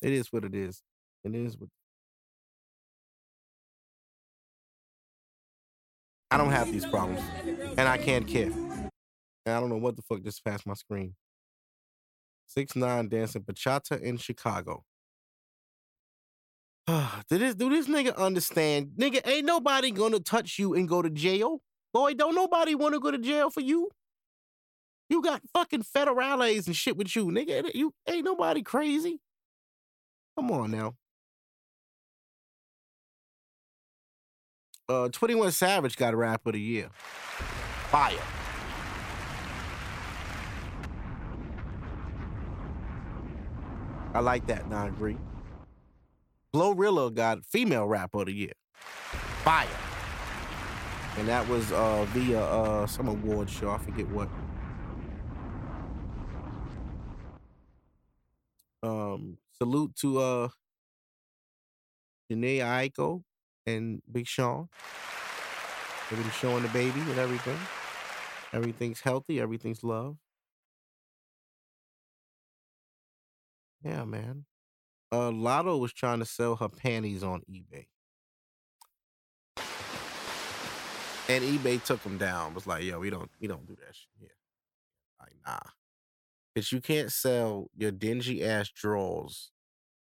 It is what it is. It is what. I don't have these problems, and I can't care. And I don't know what the fuck just passed my screen. Six nine dancing bachata in Chicago. <sighs> do this do this nigga understand? Nigga, ain't nobody gonna touch you and go to jail. Boy, don't nobody want to go to jail for you. You got fucking federales and shit with you, nigga. You ain't nobody crazy. Come on now. Uh, 21 Savage got a rap of the year. Fire. I like that, non agree. Glorilla got female rap of the year. Fire. And that was uh via uh some award show. I forget what. Um salute to uh Jhené Aiko and Big Sean. They've been showing the baby and everything. Everything's healthy, everything's love. Yeah, man. Uh Latto was trying to sell her panties on eBay. And eBay took them down. Was like, yo, we don't we don't do that shit here. Like, nah. Bitch, you can't sell your dingy ass drawers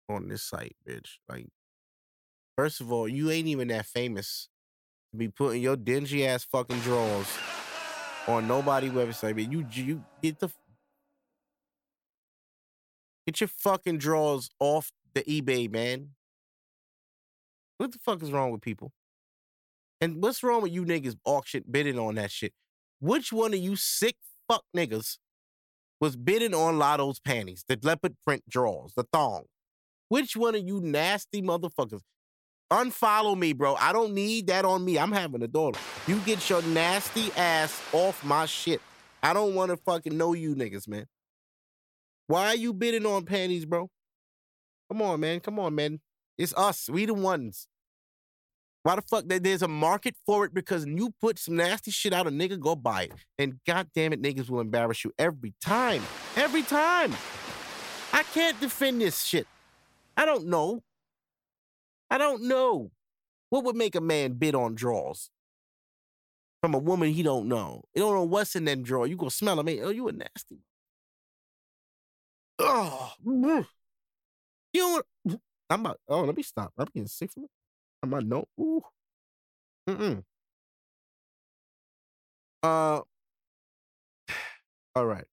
on this site, bitch. Like, first of all, you ain't even that famous to be putting your dingy ass fucking drawers on nobody website. But you you get the get your fucking drawers off the eBay, man. What the fuck is wrong with people? And what's wrong with you niggas auction bidding on that shit? Which one of you sick fuck niggas was bidding on Latto's panties, the leopard print drawers, the thong? Which one of you nasty motherfuckers? Unfollow me, bro. I don't need that on me. I'm having a daughter. You get your nasty ass off my shit. I don't want to fucking know you niggas, man. Why are you bidding on panties, bro? Come on, man. Come on, man. It's us. We the ones. Why the fuck that there's a market for it because you put some nasty shit out, a nigga go buy it. And goddamn it, niggas will embarrass you every time. Every time. I can't defend this shit. I don't know. I don't know. What would make a man bid on draws? From a woman he don't know. You don't know what's in that drawer. You gonna smell him. Oh, you a nasty. Oh, you don't. I'm about. Oh, let me stop. I'm getting sick from it. I'm not no. Ooh. Mm-mm. Uh. <sighs> All right.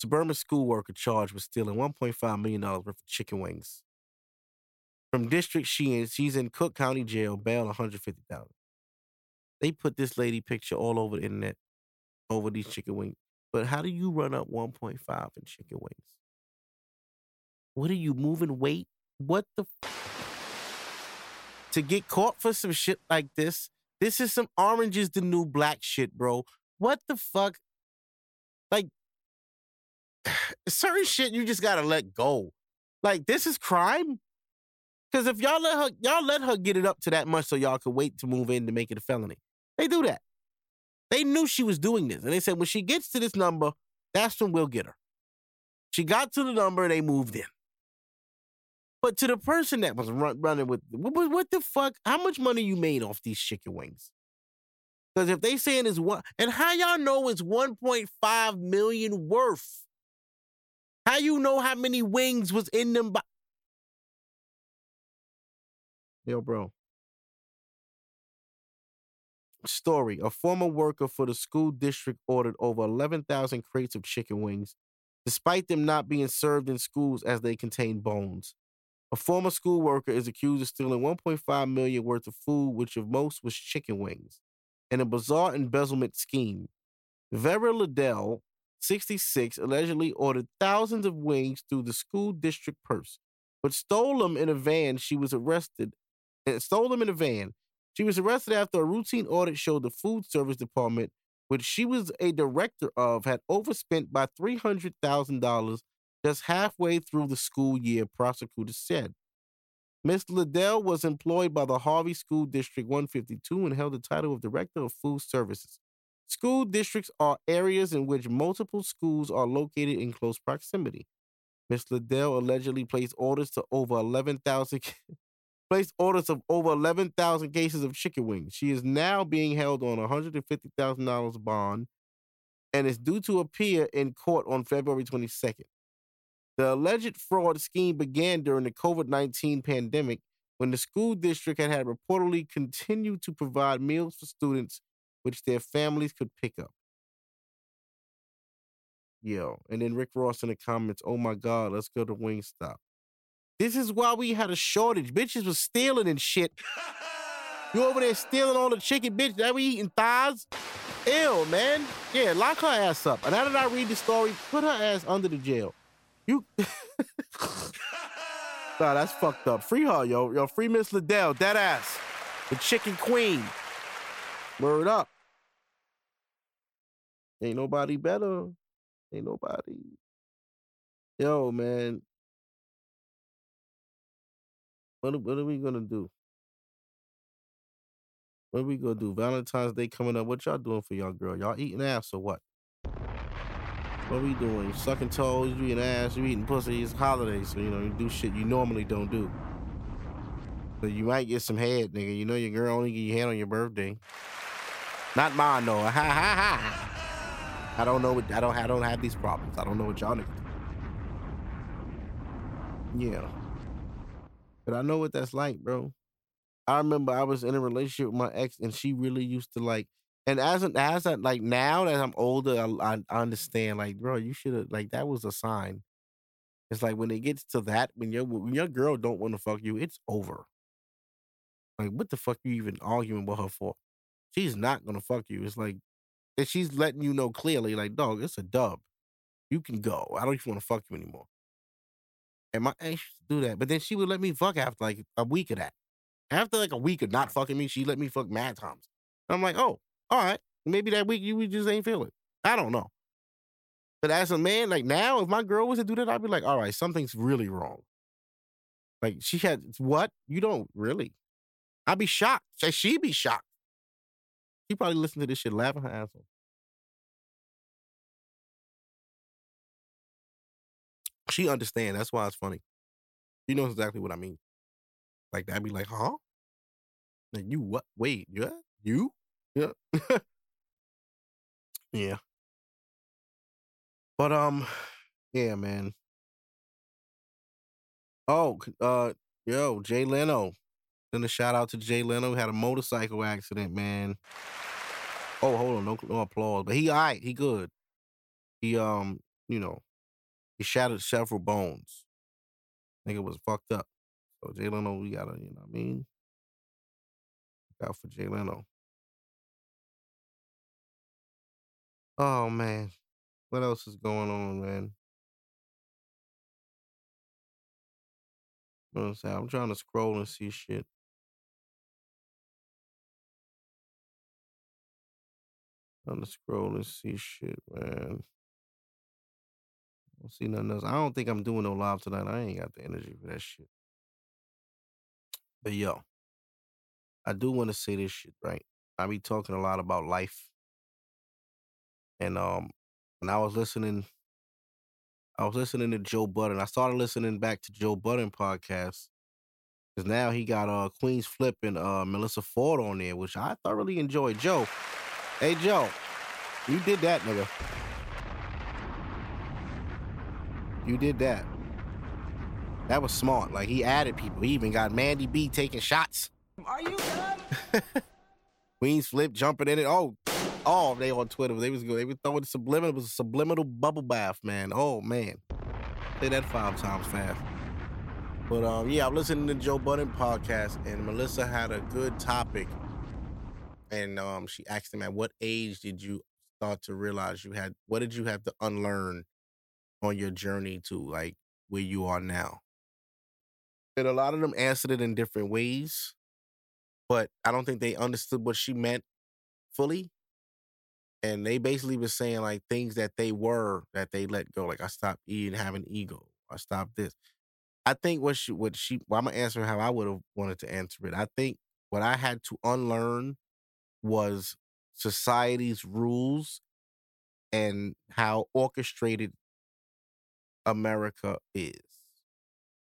Suburban school worker charged with stealing $1.5 million worth of chicken wings. From District Sheehan, she's in Cook County Jail, bail 150000 They put this lady picture all over the internet over these chicken wings. But how do you run up 1.5 in chicken wings? What are you moving weight? What the f- to get caught for some shit like this? This is some oranges the new black shit, bro. What the fuck? Like <sighs> certain shit you just gotta let go. Like this is crime. Cause if y'all let her, y'all let her get it up to that much so y'all could wait to move in to make it a felony. They do that. They knew she was doing this. And they said when she gets to this number, that's when we'll get her. She got to the number they moved in. But to the person that was run, running with, what, what, the fuck? How much money you made off these chicken wings? Because if they saying it's one, and how y'all know it's 1.5 million worth? How you know how many wings was in them? Bo- Yo, bro. Story A former worker for the school district ordered over 11,000 crates of chicken wings, despite them not being served in schools as they contain bones. A former school worker is accused of stealing 1.5 million worth of food, which of most was chicken wings, in a bizarre embezzlement scheme. Vera Liddell, 66, allegedly ordered thousands of wings through the school district purse, but stole them in a van. She was arrested and stole them in a van. She was arrested after a routine audit showed the food service department, which she was a director of, had overspent by $300,000 just halfway through the school year, prosecutors said. Miss Liddell was employed by the Harvey School District 152 and held the title of Director of Food Services. School districts are areas in which multiple schools are located in close proximity. Ms. Liddell allegedly placed orders to over 11,000 <laughs> placed orders of over 11,000 cases of chicken wings. She is now being held on $150,000 bond and is due to appear in court on February 22nd. The alleged fraud scheme began during the COVID 19 pandemic when the school district had, had reportedly continued to provide meals for students which their families could pick up. Yo, and then Rick Ross in the comments, oh my God, let's go to Wingstop. This is why we had a shortage. Bitches was stealing and shit. You over there stealing all the chicken, bitch. That we eating thighs? Ew, man. Yeah, lock her ass up. And now that I read the story, put her ass under the jail. You. <laughs> nah, that's fucked up. Free her, yo. Yo, free Miss Liddell. dead ass. The chicken queen. Word up. Ain't nobody better. Ain't nobody. Yo, man. What, what are we gonna do? What are we gonna do? Valentine's Day coming up. What y'all doing for y'all girl? Y'all eating ass or what? What we doing? Sucking toes, you eating ass, you eating pussy. It's holidays, so you know you do shit you normally don't do. So you might get some head, nigga. You know your girl only get your head on your birthday. Not mine though. Ha ha ha. I don't know. What, I don't. I don't have these problems. I don't know what y'all niggas. Yeah. But I know what that's like, bro. I remember I was in a relationship with my ex, and she really used to like. And as an as I, like now that I'm older, I, I, I understand. Like, bro, you should have like that was a sign. It's like when it gets to that, when your when your girl don't want to fuck you, it's over. Like, what the fuck you even arguing with her for? She's not gonna fuck you. It's like, and she's letting you know clearly, like, dog, it's a dub. You can go. I don't even want to fuck you anymore. And my ex do that, but then she would let me fuck after like a week of that. After like a week of not fucking me, she let me fuck mad times. I'm like, oh, all right. Maybe that week you just ain't feeling. I don't know. But as a man, like now, if my girl was to do that, I'd be like, all right, something's really wrong. Like she had what? You don't really. I'd be shocked. She'd be shocked. She probably listened to this shit laughing her ass off. She understand. That's why it's funny. She knows exactly what I mean. Like that'd be like, huh? Like you what? Wait, yeah, you? Yeah. <laughs> yeah. But um, yeah, man. Oh, uh, yo, Jay Leno. Send a shout out to Jay Leno. Had a motorcycle accident, man. Oh, hold on, no, no applause. But he all right, he good. He um, you know, he shattered several bones. Nigga was fucked up. So Jay Leno, we gotta, you know what I mean? Look out for Jay Leno. Oh man. What else is going on, man? You know what I'm saying? I'm trying to scroll and see shit. Trying to scroll and see shit, man. Don't see nothing else. I don't think I'm doing no live tonight. I ain't got the energy for that shit. But yo, I do want to say this shit, right? I be talking a lot about life. And um when I was listening, I was listening to Joe Budden. I started listening back to Joe Budden podcast. Cause now he got uh Queenzflip and uh Melissa Ford on there, which I thoroughly enjoyed. Joe, hey Joe, you did that, nigga. You did that. That was smart. Like he added people. He even got Mandii B taking shots. Are you done? <laughs> Queenzflip jumping in it. Oh, oh, they on Twitter. They was good. They were throwing subliminal. It was a subliminal bubble bath, man. Oh man, say that five times fast. But um, yeah, I'm listening to Joe Budden podcast, and Melissa had a good topic, and um, she asked him, "At what age did you start to realize you had? What did you have to unlearn on your journey to like where you are now?" And a lot of them answered it in different ways, but I don't think they understood what she meant fully. And they basically were saying like things that they were that they let go. Like I stopped eating, having ego. I stopped this. I think what she what she well, I'm gonna answer how I would have wanted to answer it. I think what I had to unlearn was society's rules and how orchestrated America is,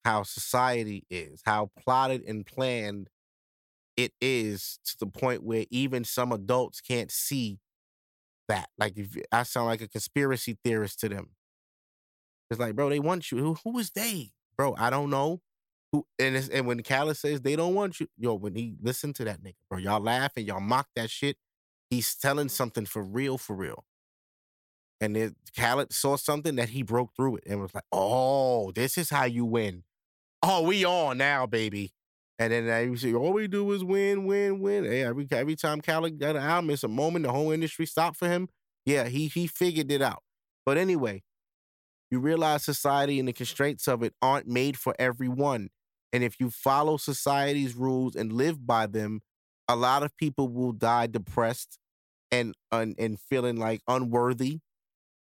how society is, how plotted and planned it is to the point where even some adults can't see that. Like if I sound like a conspiracy theorist to them. It's like, bro, they want you. Who, who is they? Bro, I don't know. Who and and when Khaled says they don't want you, yo, when he listen to that nigga, bro, y'all laugh and y'all mock that shit. He's telling something for real, for real. And then Khaled saw something that he broke through it and was like, oh, this is how you win. Oh, we on now, baby. And then uh, all we do is win, win, win. Hey, every every time Khaled got an album, it's a moment the whole industry stopped for him. Yeah, he he figured it out. But anyway, you realize society and the constraints of it aren't made for everyone. And if you follow society's rules and live by them, a lot of people will die depressed and and, and feeling like unworthy.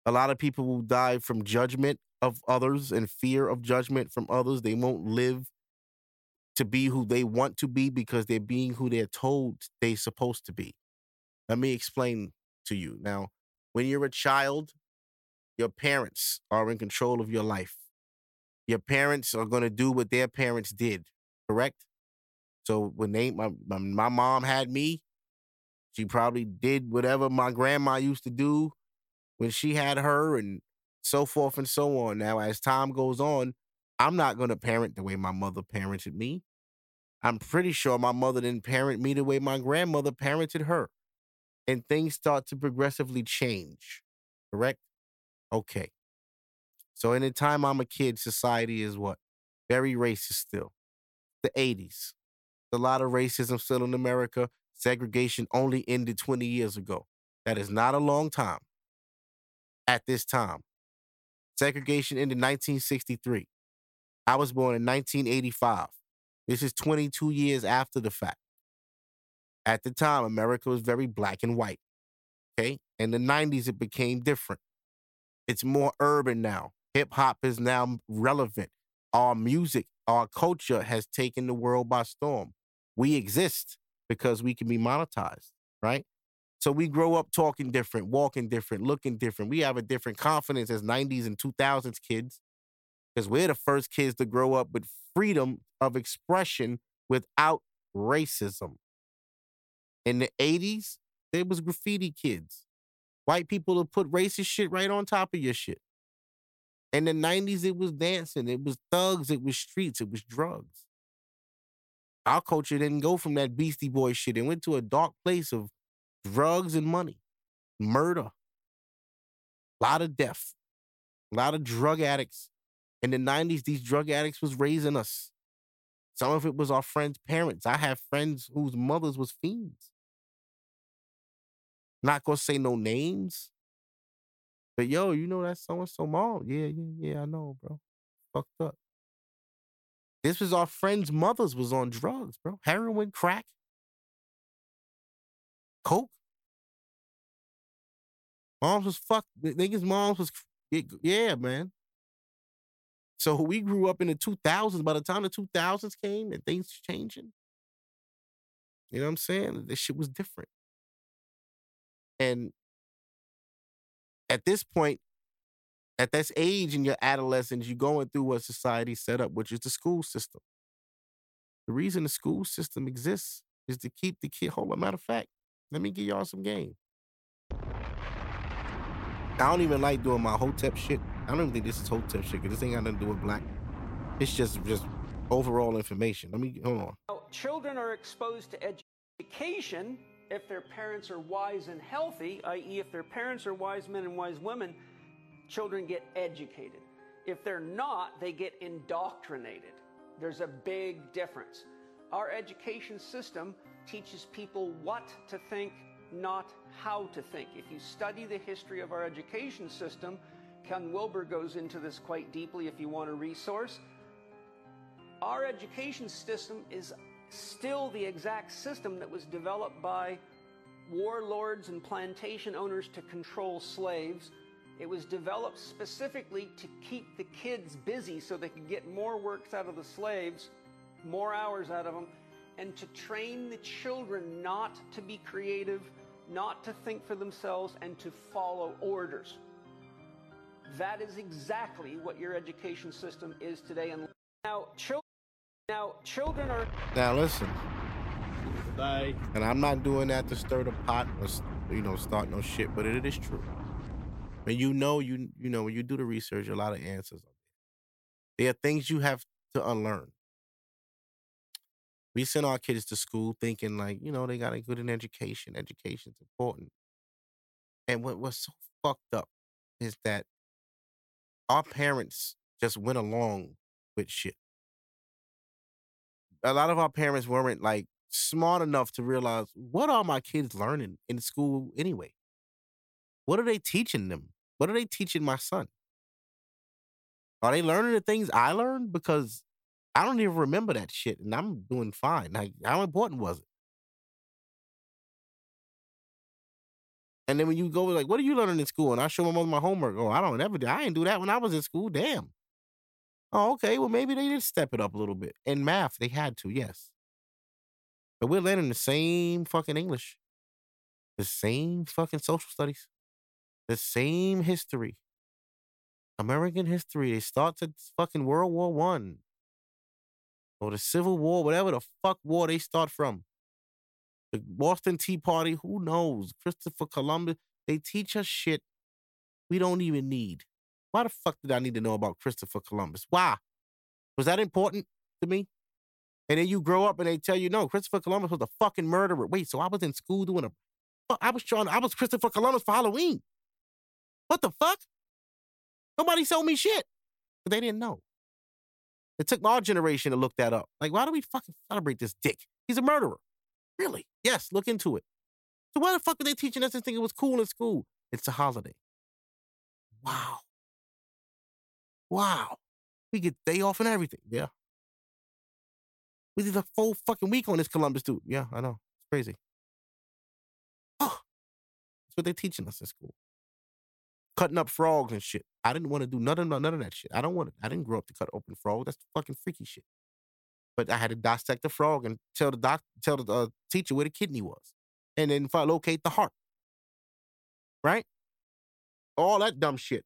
A lot of people will die from judgment of others and fear of judgment from others. They won't live to be who they want to be because they're being who they're told they're supposed to be. Let me explain to you. Now, when you're a child, your parents are in control of your life. Your parents are going to do what their parents did, correct? So when they my, my my mom had me, she probably did whatever my grandma used to do when she had her and so forth and so on. Now as time goes on, I'm not going to parent the way my mother parented me. I'm pretty sure my mother didn't parent me the way my grandmother parented her. And things start to progressively change. Correct? Okay. So in the time I'm a kid, society is what? Very racist still. The 80s. a lot of racism still in America. Segregation only ended 20 years ago. That is not a long time at this time. Segregation ended 1963. I was born in 1985. This is 22 years after the fact. At the time, America was very black and white. Okay. In the 90s, it became different. It's more urban now. Hip hop is now relevant. Our music, our culture has taken the world by storm. We exist because we can be monetized, right? So we grow up talking different, walking different, looking different. We have a different confidence as 90s and 2000s kids because we're the first kids to grow up with freedom of expression without racism. In the 80s, there was graffiti kids. White people would put racist shit right on top of your shit. In the 90s, it was dancing, it was thugs, it was streets, it was drugs. Our culture didn't go from that Beastie Boy shit. It went to a dark place of drugs and money, murder, a lot of death, a lot of drug addicts. In the 90s, these drug addicts was raising us. Some of it was our friends' parents. I have friends whose mothers was fiends. Not gonna say no names. But yo, you know that so and so mom. Yeah, yeah, yeah, I know, bro. Fucked up. This was our friends' mothers was on drugs, bro. Heroin, crack, coke. Moms was fucked. Niggas' moms was yeah, man. So we grew up in the 2000s. By the time the 2000s came and things changing, you know what I'm saying? This shit was different. And at this point, at this age in your adolescence, you're going through what society set up, which is the school system. The reason the school system exists is to keep the kid. Hold on, matter of fact, let me give y'all some game. I don't even like doing my hotep shit. I don't even think this is hotep shit because this ain't got nothing to do with black. It's just just overall information. Let me hold on. Now, children are exposed to education if their parents are wise and healthy, i.e., if their parents are wise men and wise women, children get educated. If they're not, they get indoctrinated. There's a big difference. Our education system teaches people what to think, not how to think. If you study the history of our education system, Ken Wilber goes into this quite deeply if you want a resource. Our education system is still the exact system that was developed by warlords and plantation owners to control slaves. It was developed specifically to keep the kids busy so they could get more works out of the slaves, more hours out of them, and to train the children not to be creative, not to think for themselves, and to follow orders. That is exactly what your education system is today. And now, children. Now, children are. Now listen. Bye. And I'm not doing that to stir the pot or you know start no shit, but it is true. And you know, you you know when you do the research, a lot of answers. There are things you have to unlearn. We send our kids to school thinking like, you know, they got a good education. Education's important. And what what's so fucked up is that our parents just went along with shit a lot of our parents weren't like smart enough to realize what are my kids learning in school anyway? What are they teaching them? What are they teaching my son? Are they learning the things I learned? Because I don't even remember that shit, and I'm doing fine. Like, how important was it? And then when you go like, "What are you learning in school?" and I show my mother my homework, oh, I don't ever, do. I didn't do that when I was in school. Damn. Oh, okay. Well, maybe they did step it up a little bit. In math, they had to, yes. But we're learning the same fucking English, the same fucking social studies, the same history. American history. They start at fucking World War One or the Civil War, whatever the fuck war they start from. The Boston Tea Party, who knows? Christopher Columbus. They teach us shit we don't even need. Why the fuck did I need to know about Christopher Columbus? Why? Was that important to me? And then you grow up and they tell you, no, Christopher Columbus was a fucking murderer. Wait, so I was in school doing a, I was trying, I was Christopher Columbus for Halloween. What the fuck? Nobody sold me shit. But they didn't know. It took our generation to look that up. Like, why do we fucking celebrate this dick? He's a murderer. Really? Yes, look into it. So why the fuck are they teaching us this thing? It was cool in school. It's a holiday. Wow. Wow. We get day off and everything. Yeah. We did a full fucking week on this Columbus dude. Yeah, I know. It's crazy. Oh, that's what they're teaching us in school. Cutting up frogs and shit. I didn't want to do none of none of that shit. I don't want. I didn't grow up to cut open frogs. That's fucking freaky shit. But I had to dissect the frog and tell the doc, tell the uh, teacher where the kidney was, and then fi- locate the heart. Right? All that dumb shit.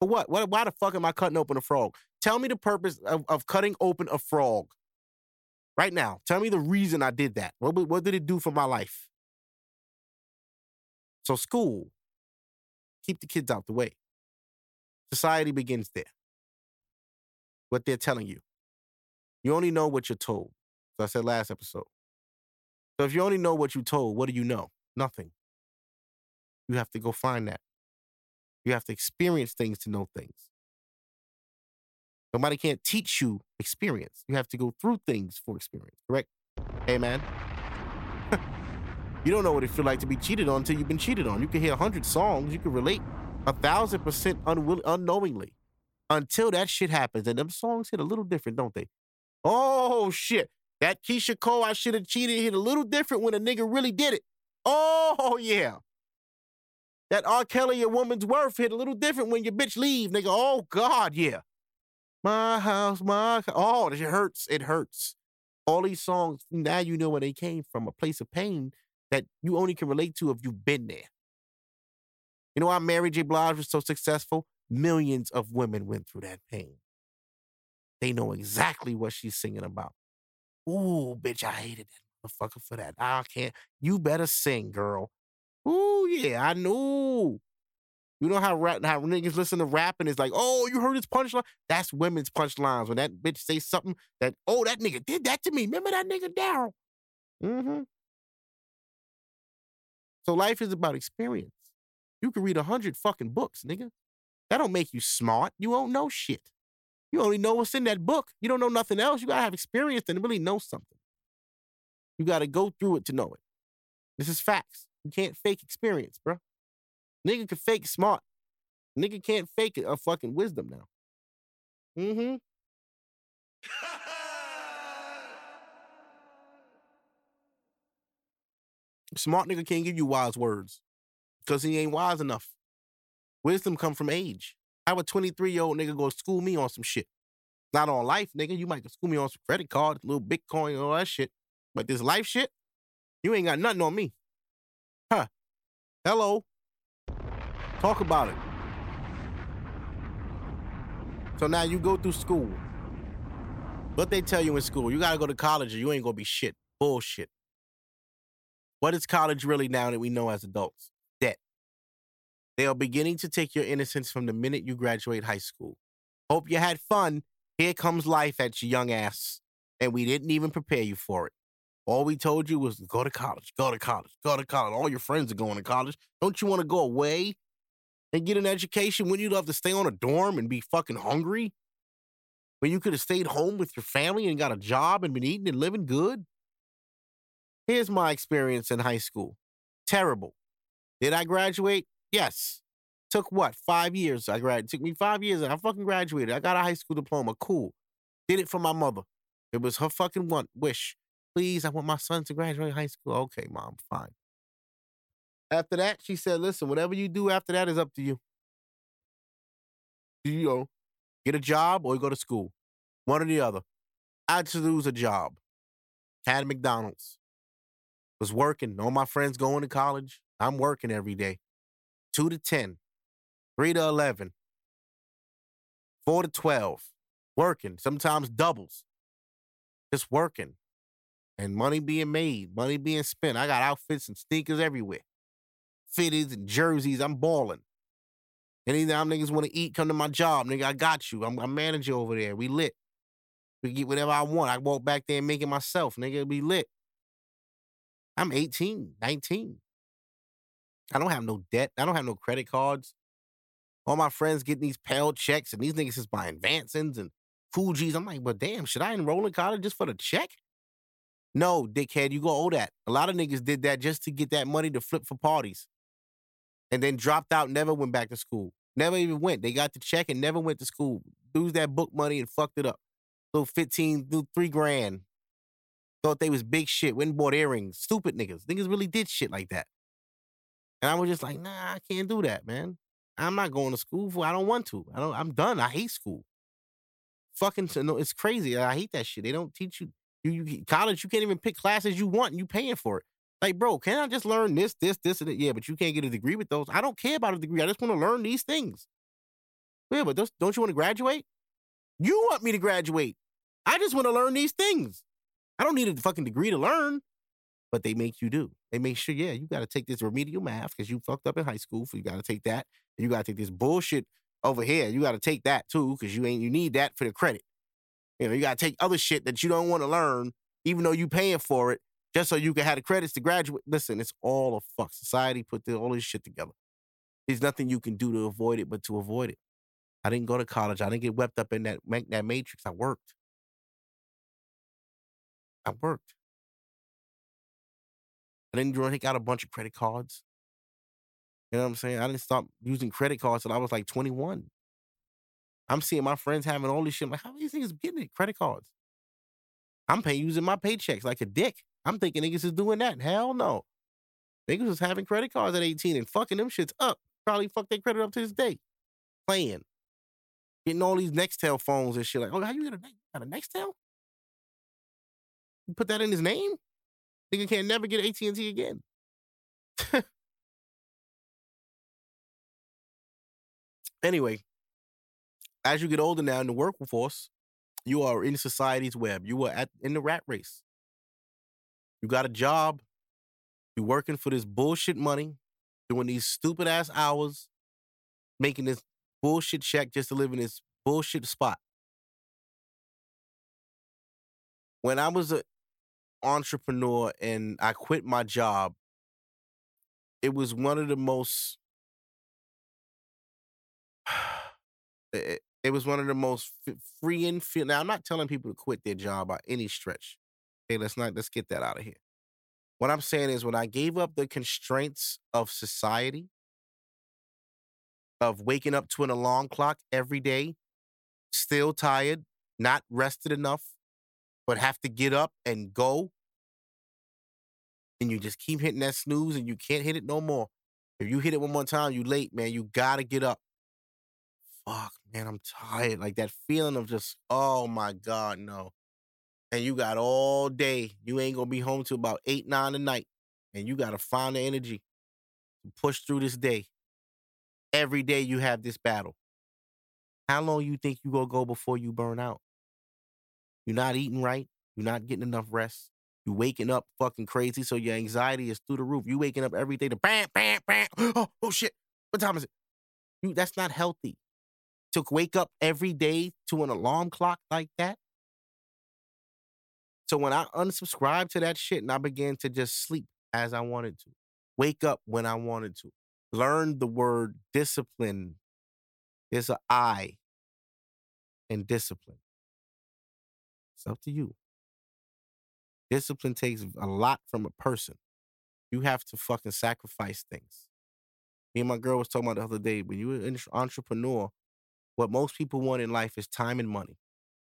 But what? what? Why the fuck am I cutting open a frog? Tell me the purpose of, of cutting open a frog. Right now. Tell me the reason I did that. What, what did it do for my life? So, school, keep the kids out the way. Society begins there. What they're telling you. You only know what you're told. So I said last episode. So if you only know what you're told, what do you know? Nothing. You have to go find that. You have to experience things to know things. Nobody can't teach you experience. You have to go through things for experience, correct? Man. You don't know what it feels like to be cheated on until you've been cheated on. You can hear a hundred songs, you can relate a thousand percent unknowingly until that shit happens. And them songs hit a little different, don't they? Oh, shit. That Keyshia Cole, I should have cheated, hit a little different when a nigga really did it. Oh, yeah. That R. Kelly, a woman's worth, hit a little different when your bitch leave, nigga. Oh, God, yeah. My house, my oh, it hurts. It hurts. All these songs, now you know where they came from, a place of pain that you only can relate to if you've been there. You know why Mary J. Blige was so successful? Millions of women went through that pain. They know exactly what she's singing about. Ooh, bitch, I hated that motherfucker for that. I can't. You better sing, girl. Ooh, yeah, I know. You know how rap, how niggas listen to rap and it's like, oh, you heard his punchline? That's women's punchlines. When that bitch say something that, oh, that nigga did that to me. Remember that nigga Daryl? Mm-hmm. So life is about experience. You can read a hundred fucking books, nigga. That don't make you smart. You won't know shit. You only know what's in that book. You don't know nothing else. You gotta have experience and really know something. You gotta go through it to know it. This is facts. You can't fake experience, bro. Nigga can fake smart. Nigga can't fake a fucking wisdom now. Mm-hmm. <laughs> Smart nigga can't give you wise words because he ain't wise enough. Wisdom come from age. How a 23 year old nigga go school me on some shit? Not on life, nigga. You might school me on some credit card, little Bitcoin, all that shit. But this life shit, you ain't got nothing on me. Huh. Hello. Talk about it. So now you go through school. What they tell you in school, you gotta go to college or you ain't gonna be shit. Bullshit. What is college really now that we know as adults? Debt. They are beginning to take your innocence from the minute you graduate high school. Hope you had fun. Here comes life at your young ass. And we didn't even prepare you for it. All we told you was go to college, go to college, go to college. All your friends are going to college. Don't you want to go away and get an education? When you love to stay on a dorm and be fucking hungry? When you could have stayed home with your family and got a job and been eating and living good? Here's my experience in high school. Terrible. Did I graduate? Yes. Took what? Five years. I graduated. Took me five years I fucking graduated. I got a high school diploma. Cool. Did it for my mother. It was her fucking one wish. Please, I want my son to graduate high school. Okay, mom, fine. After that, she said, listen, whatever you do after that is up to you. You know, get a job or go to school. One or the other. I lose a job. Had McDonald's. Was working. All my friends going to college. I'm working every day. Two to 10, three to 11, four to 12. Working. Sometimes doubles. Just working and money being made, money being spent. I got outfits and sneakers everywhere, fitteds and jerseys. I'm balling. Anytime niggas want to eat, come to my job, nigga. I got you. I'm a manager over there. We lit. We get whatever I want. I walk back there and make it myself, nigga. We lit. I'm 18, 19. I don't have no debt. I don't have no credit cards. All my friends getting these Pell checks, and these niggas is buying Vansons and Fuji's. I'm like, well, damn, should I enroll in college just for the check? No, dickhead, you go owe that. A lot of niggas did that just to get that money to flip for parties. And then dropped out, never went back to school. Never even went. They got the check and never went to school. Used that book money and fucked it up. Little 15, little three grand. Thought they was big shit. Went and bought earrings. Stupid niggas. Niggas really did shit like that. And I was just like, nah, I can't do that, man. I'm not going to school for I don't want to. I don't I'm done. I hate school. Fucking no, it's crazy. I hate that shit. They don't teach you you, you college, you can't even pick classes you want you paying for it. Like, bro, can I just learn this, this, this, and that? Yeah, but you can't get a degree with those. I don't care about a degree. I just want to learn these things. Yeah, but those, don't you want to graduate? You want me to graduate. I just want to learn these things. I don't need a fucking degree to learn, but they make you do. They make sure, yeah, you got to take this remedial math because you fucked up in high school. So you got to take that. You got to take this bullshit over here. You got to take that too because you ain't, you need that for the credit. You know, you got to take other shit that you don't want to learn, even though you paying for it, just so you can have the credits to graduate. Listen, it's all a fuck. Society put the, all this shit together. There's nothing you can do to avoid it but to avoid it. I didn't go to college. I didn't get wept up in that that matrix. I worked. I worked. I didn't take out a bunch of credit cards. You know what I'm saying? I didn't stop using credit cards until I was like 21. I'm seeing my friends having all this shit. I'm like, how are these niggas getting it? Credit cards. I'm paying using my paychecks like a dick. I'm thinking niggas is doing that. Hell no. Niggas was having credit cards at 18 and fucking them shits up. Probably fuck their credit up to this day. Playing. Getting all these Nextel phones and shit. Like, oh, how you get a, got a Nextel? Put that in his name? Nigga can't never get AT&T again. <laughs> anyway, as you get older now in the workforce, you are in society's web. You are at in the rat race. You got a job. You're working for this bullshit money, doing these stupid ass hours, making this bullshit check just to live in this bullshit spot. When I was an entrepreneur and I quit my job, it was one of the most <sighs> it, it was one of the most freeing feel. Now I'm not telling people to quit their job by any stretch. Okay, let's not let's get that out of here. What I'm saying is when I gave up the constraints of society, of waking up to an alarm clock every day, still tired, not rested enough, but have to get up and go. And you just keep hitting that snooze and you can't hit it no more. If you hit it one more time, you late, man. You gotta get up fuck, man, I'm tired. Like that feeling of just, oh my God, no. And you got all day. You ain't gonna be home till about eight, nine at night. And you gotta find the energy to push through this day. Every day you have this battle. How long you think you gonna go before you burn out? You're not eating right. You're not getting enough rest. You're waking up fucking crazy, so your anxiety is through the roof. You waking up every day to bam, bam, bam. <gasps> Oh, oh shit. What time is it? You, that's not healthy to wake up every day to an alarm clock like that. So when I unsubscribed to that shit and I began to just sleep as I wanted to, wake up when I wanted to, learn the word discipline. There's an I in discipline. It's up to you. Discipline takes a lot from a person. You have to fucking sacrifice things. Me and my girl was talking about the other day. When you're an entrepreneur, what most people want in life is time and money.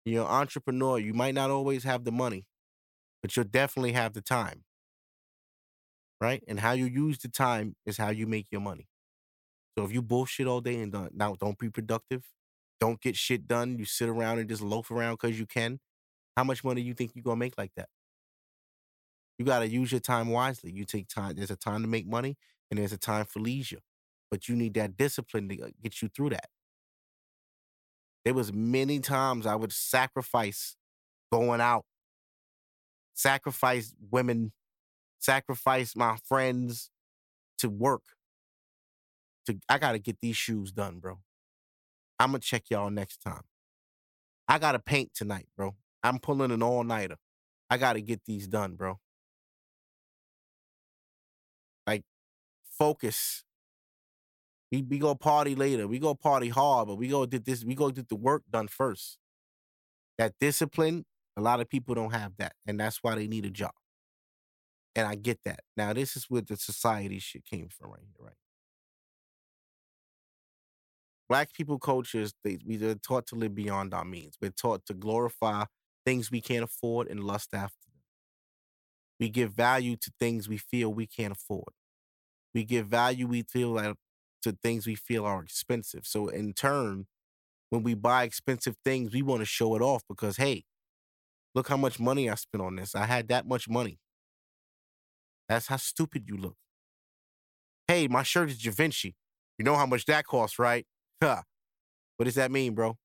You're an entrepreneur, you might not always have the money, but you'll definitely have the time. Right? And how you use the time is how you make your money. So if you bullshit all day and don't, now don't be productive, don't get shit done, you sit around and just loaf around because you can, how much money you think you're gonna make like that? You gotta use your time wisely. You take time. There's a time to make money and there's a time for leisure. But you need that discipline to uh, get you through that. There was many times I would sacrifice going out, sacrifice women, sacrifice my friends to work. To I gotta get these shoes done, bro. I'm gonna check y'all next time. I gotta paint tonight, bro. I'm pulling an all nighter. I gotta get these done, bro. Like, focus. We we go party later. We go party hard, but we go get this. We go get the work done first. That discipline A lot of people don't have that, and that's why they need a job. And I get that. Now, this is where the society shit came from right here, right? Black people cultures, they we are taught to live beyond our means. We're taught to glorify things we can't afford and lust after them. We give value to things we feel we can't afford. We give value we feel like to things we feel are expensive. So in turn, when we buy expensive things, we want to show it off because hey, look how much money I spent on this. I had that much money. That's how stupid you look. Hey, my shirt is Givenchy. You know how much that costs, right? Huh. What does that mean, bro?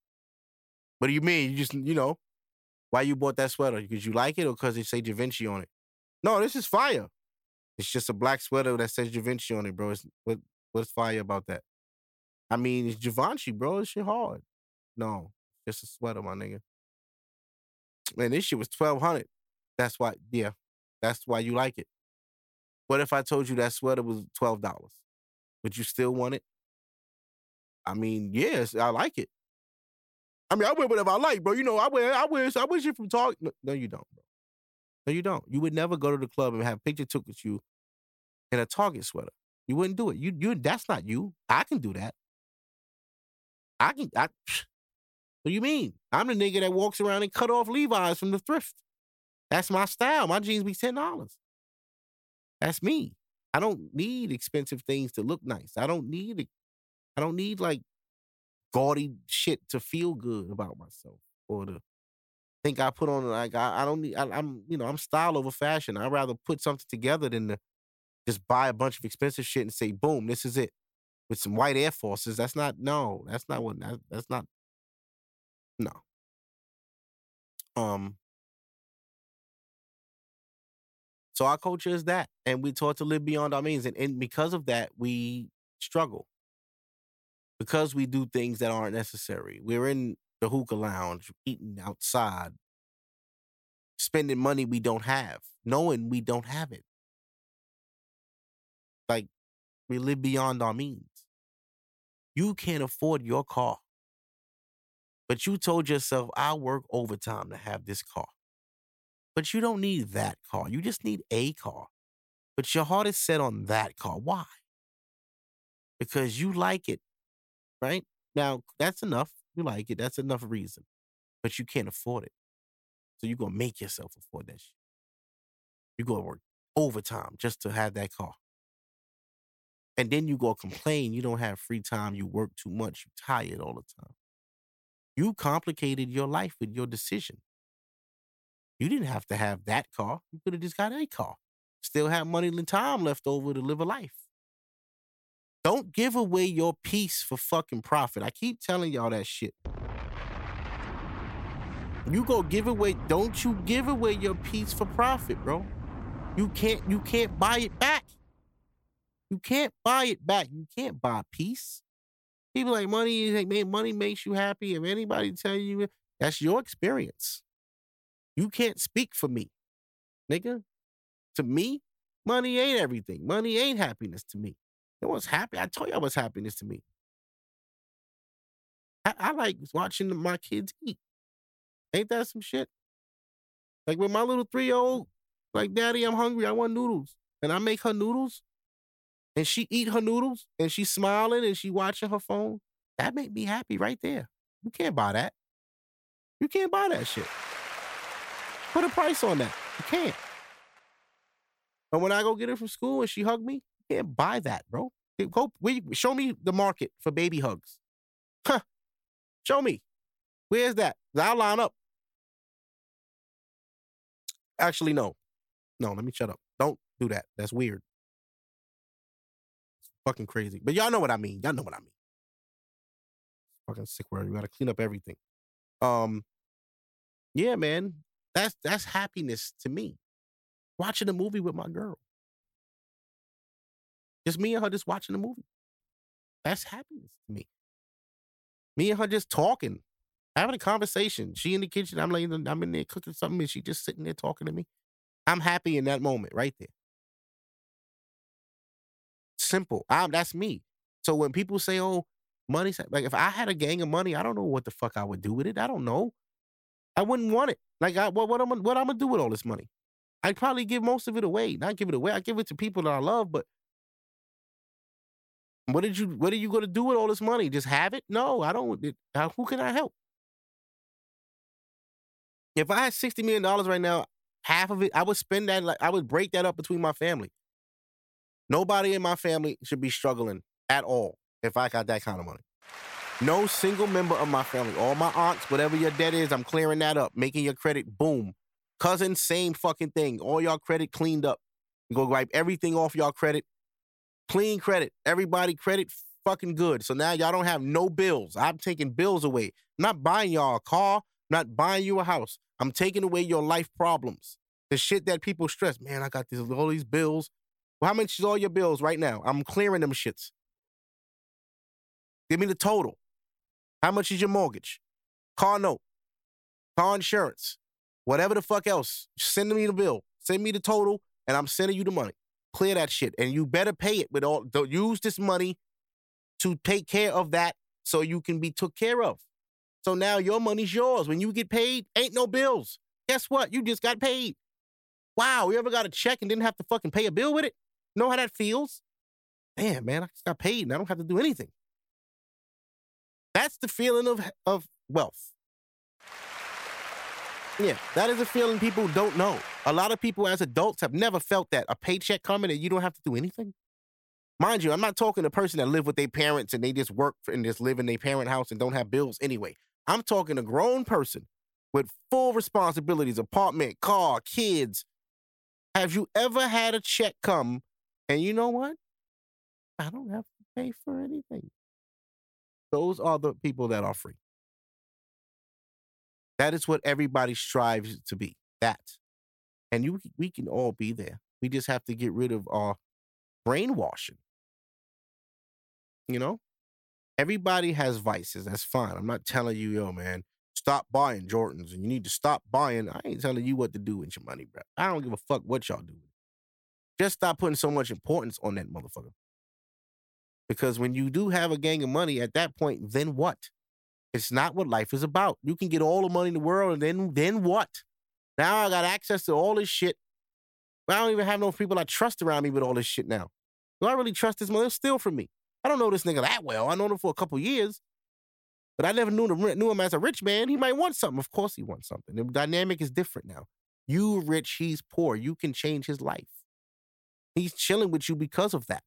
What do you mean? You just, you know, why you bought that sweater? Because you like it or because it say Givenchy on it? No, this is fire. It's just a black sweater that says Givenchy on it, bro. It's, what what's fire about that? I mean, it's Givenchy, bro. This shit hard. No, just a sweater, my nigga. Man, this shit was twelve hundred. That's why, yeah, that's why you like it. What if I told you that sweater was twelve dollars? Would you still want it? I mean, yes, I like it. I mean, I wear whatever I like, bro. You know, I wear, I wear, I wear shit from Target. No, no, you don't, bro. No, you don't. You would never go to the club and have a picture took with you in a Target sweater. You wouldn't do it. You, you, that's not you. I can do that. I can. I. <sighs> What do you mean? I'm the nigga that walks around and cut off Levi's from the thrift. That's my style. My jeans be ten dollars. That's me. I don't need expensive things to look nice. I don't need. I don't need like gaudy shit to feel good about myself or to think I put on like I, I don't need. I, am you know I'm style over fashion. I'd rather put something together than to just buy a bunch of expensive shit and say, boom, this is it with some white Air Forces. That's not no. That's not what. That, that's not no. Um. So our culture is that, and we're taught to live beyond our means, and, and because of that, we struggle. Because we do things that aren't necessary. We're in the hookah lounge, eating outside, spending money we don't have, knowing we don't have it. Like we live beyond our means. You can't afford your car. But you told yourself, I'll work overtime to have this car. But you don't need that car. You just need a car. But your heart is set on that car. Why? Because you like it, right? Now, that's enough. You like it. That's enough reason. But you can't afford it. So you're going to make yourself afford that shit. You're going to work overtime just to have that car. And then you go complain you don't have free time, you work too much, you tired all the time. You complicated your life with your decision. You didn't have to have that car. You could have just got a car. Still have money and time left over to live a life. Don't give away your peace for fucking profit. I keep telling y'all that shit. You go give away, don't you give away your peace for profit, bro. You can't you can't buy it back. You can't buy it back. You can't buy peace. People like money, like money makes you happy. If anybody tell you that's your experience, you can't speak for me, nigga. To me, money ain't everything. Money ain't happiness to me. It was happy. I told you it was happiness to me. I, I like watching my kids eat. Ain't that some shit? Like when my little three year old, like, Daddy, I'm hungry. I want noodles. And I make her noodles and she eat her noodles and she's smiling and she watching her phone, that make me happy right there. You can't buy that. You can't buy that shit. Put a price on that. You can't. But when I go get her from school and she hug me, can't buy that, bro. Go we, show me the market for baby hugs. Huh. Show me. Where's that? I'll line up. Actually, no. No, let me shut up. Don't do that. That's weird fucking crazy. But y'all know what I mean. Y'all know what I mean. Fucking sick word. You gotta clean up everything. Um, yeah, man. That's that's happiness to me. Watching a movie with my girl. Just me and her just watching a movie. That's happiness to me. Me and her just talking, having a conversation. She in the kitchen, I'm like, I'm in there cooking something, and she just sitting there talking to me. I'm happy in that moment right there simple. I'm, that's me. So when people say, "Oh, money," like if I had a gang of money, I don't know what the fuck I would do with it. I don't know. I wouldn't want it. Like, I, what, what, I'm, what I'm gonna do with all this money? I'd probably give most of it away. Not give it away. I give it to people that I love, but what did you? What are you gonna do with all this money? Just have it? No, I don't. It, uh, who can I help? If I had sixty million dollars right now, half of it I would spend that. Like I would break that up between my family. Nobody in my family should be struggling at all if I got that kind of money. No single member of my family, all my aunts, whatever your debt is, I'm clearing that up, making your credit boom. Cousins, same fucking thing. All y'all credit cleaned up. Go wipe everything off y'all credit. Clean credit. Everybody credit fucking good. So now y'all don't have no bills. I'm taking bills away. I'm not buying y'all a car. I'm not buying you a house. I'm taking away your life problems. The shit that people stress. Man, I got these all these bills. Well, how much is all your bills right now? I'm clearing them shits. Give me the total. How much is your mortgage? Car note, car insurance, whatever the fuck else. Send me the bill. Send me the total, and I'm sending you the money. Clear that shit, and you better pay it with all. Don't use this money to take care of that, so you can be took care of. So now your money's yours. When you get paid, ain't no bills. Guess what? You just got paid. Wow, you ever got a check and didn't have to fucking pay a bill with it? Know how that feels? Damn, man, I just got paid and I don't have to do anything. That's the feeling of, of wealth. Yeah, that is a feeling people don't know. A lot of people as adults have never felt that. A paycheck coming and you don't have to do anything. Mind you, I'm not talking to a person that live with their parents and they just work and just live in their parent house and don't have bills anyway. I'm talking a grown person with full responsibilities, apartment, car, kids. Have you ever had a check come and you know what? I don't have to pay for anything. Those are the people that are free. That is what everybody strives to be. That. And you we can all be there. We just have to get rid of our brainwashing. You know? Everybody has vices. That's fine. I'm not telling you, yo, man, stop buying Jordans and you need to stop buying. I ain't telling you what to do with your money, bro. I don't give a fuck what y'all do. Just stop putting so much importance on that motherfucker. Because when you do have a gang of money, at that point, then what? It's not what life is about. You can get all the money in the world, and then then what? Now I got access to all this shit. I don't even have no people I trust around me with all this shit now. Do I really trust this mother? still from me. I don't know this nigga that well. I know him for a couple years, but I never knew him, knew him as a rich man. He might want something. Of course, he wants something. The dynamic is different now. You rich, he's poor. You can change his life. He's chilling with you because of that,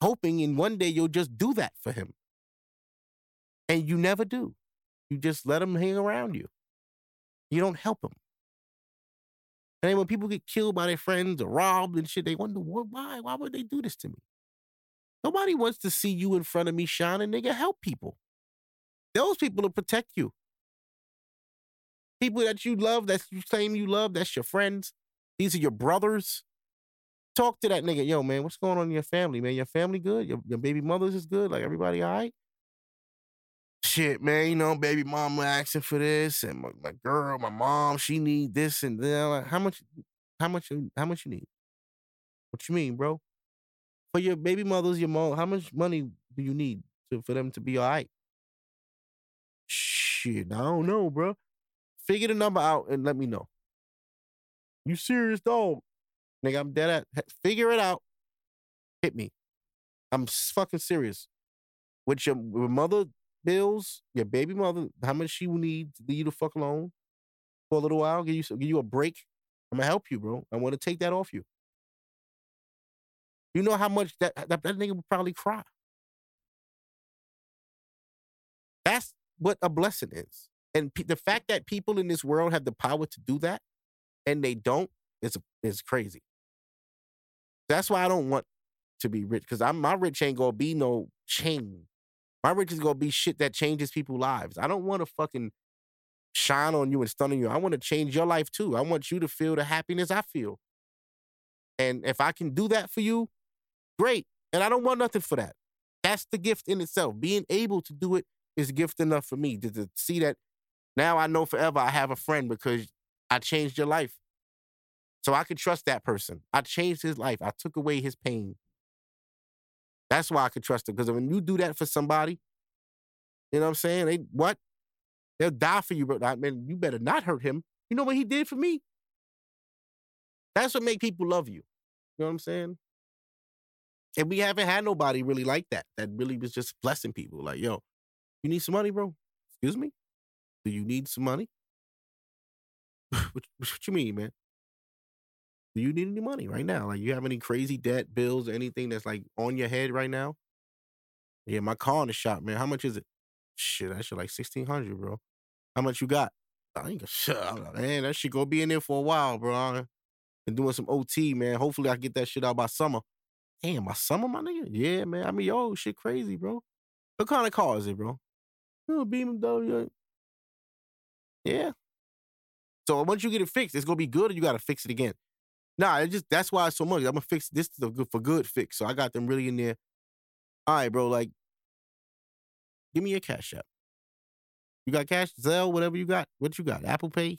hoping in one day you'll just do that for him. And you never do. You just let them hang around you. You don't help them. And then when people get killed by their friends or robbed and shit, they wonder why? Why would they do this to me? Nobody wants to see you in front of me shining, nigga. Help people. Those people will protect you. People that you love, that's you claim you love, that's your friends. These are your brothers. Talk to that nigga. Yo, man, what's going on in your family, man? Your family good? Your, your baby mothers is good? Like everybody all right? Shit, man, you know, baby mama asking for this, and my, my girl, my mom, she need this and that. Like, how much, how much, how much you need? What you mean, bro? For your baby mothers, your mom, how much money do you need to, for them to be all right? Shit, I don't know, bro. Figure the number out and let me know. You serious, dog? Nigga, I'm dead at. Figure it out. Hit me. I'm fucking serious. With your, your mother bills, your baby mother, how much she will need to leave you the fuck alone for a little while, give you give you a break. I'm gonna help you, bro. I want to take that off you. You know how much that that, that nigga would probably cry. That's what a blessing is. And pe- the fact that people in this world have the power to do that and they don't is is crazy. That's why I don't want to be rich because I'm my rich ain't gonna be no chain. My riches gonna be shit that changes people's lives. I don't want to fucking shine on you and stun on you. I want to change your life too. I want you to feel the happiness I feel. And if I can do that for you, great. And I don't want nothing for that. That's the gift in itself. Being able to do it is gift enough for me to, to see that now I know forever I have a friend because I changed your life. So I can trust that person. I changed his life. I took away his pain. That's why I could trust him. Because when you do that for somebody, you know what I'm saying? They what? They'll die for you, bro. I mean, you better not hurt him. You know what he did for me? That's what make people love you. You know what I'm saying? And we haven't had nobody really like that. That really was just blessing people. Like, yo, you need some money, bro? Excuse me? Do you need some money? <laughs> what, what you mean, man? Do you need any money right now? Like, you have any crazy debt, bills, anything that's like on your head right now? Yeah, my car in the shop, man. How much is it? Shit, that shit like sixteen hundred, bro. How much you got? I ain't gonna <laughs> shut man. That shit gonna be in there for a while, bro. Been doing some OT, man. Hopefully, I get that shit out by summer. Damn, by summer, my nigga. Yeah, man. I mean, yo, shit, crazy, bro. What kind of car is it, bro? You BMW. Yeah. So once you get it fixed, it's gonna be good, or you gotta fix it again. Nah, it just that's why it's so much. I'm gonna fix this is a good for good fix. So I got them really in there. All right, bro. Like, give me your cash app. You got cash, Zelle, whatever you got. What you got? Apple Pay.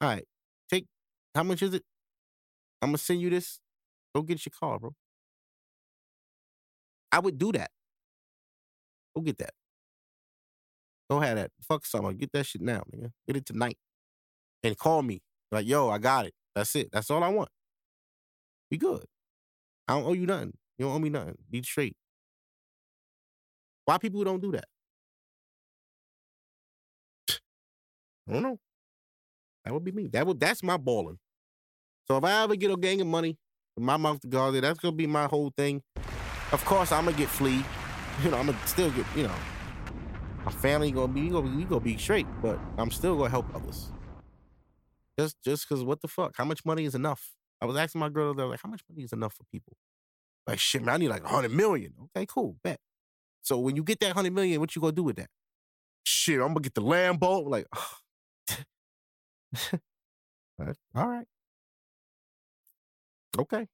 All right. Take how much is it? I'm gonna send you this. Go get your car, bro. I would do that. Go get that. Go have that. Fuck summer. Get that shit now, nigga. Get it tonight. And call me. Like, yo, I got it. That's it. That's all I want. Be good. I don't owe you nothing. You don't owe me nothing. Be straight. Why people don't do that? I don't know. That would be me. That would that's my balling. So if I ever get a gang of money, my mouth to that's gonna be my whole thing. Of course, I'm gonna get flea. You know, I'm gonna still get. You know, my family gonna be we gonna, we gonna be straight, but I'm still gonna help others. Just just because what the fuck? How much money is enough? I was asking my girl, they're like, how much money is enough for people? Like shit, man, I need like a hundred million. Okay, cool, bet. So when you get that hundred million, what you gonna do with that? Shit, I'm gonna get the Lambo. Like, <laughs> all right, okay.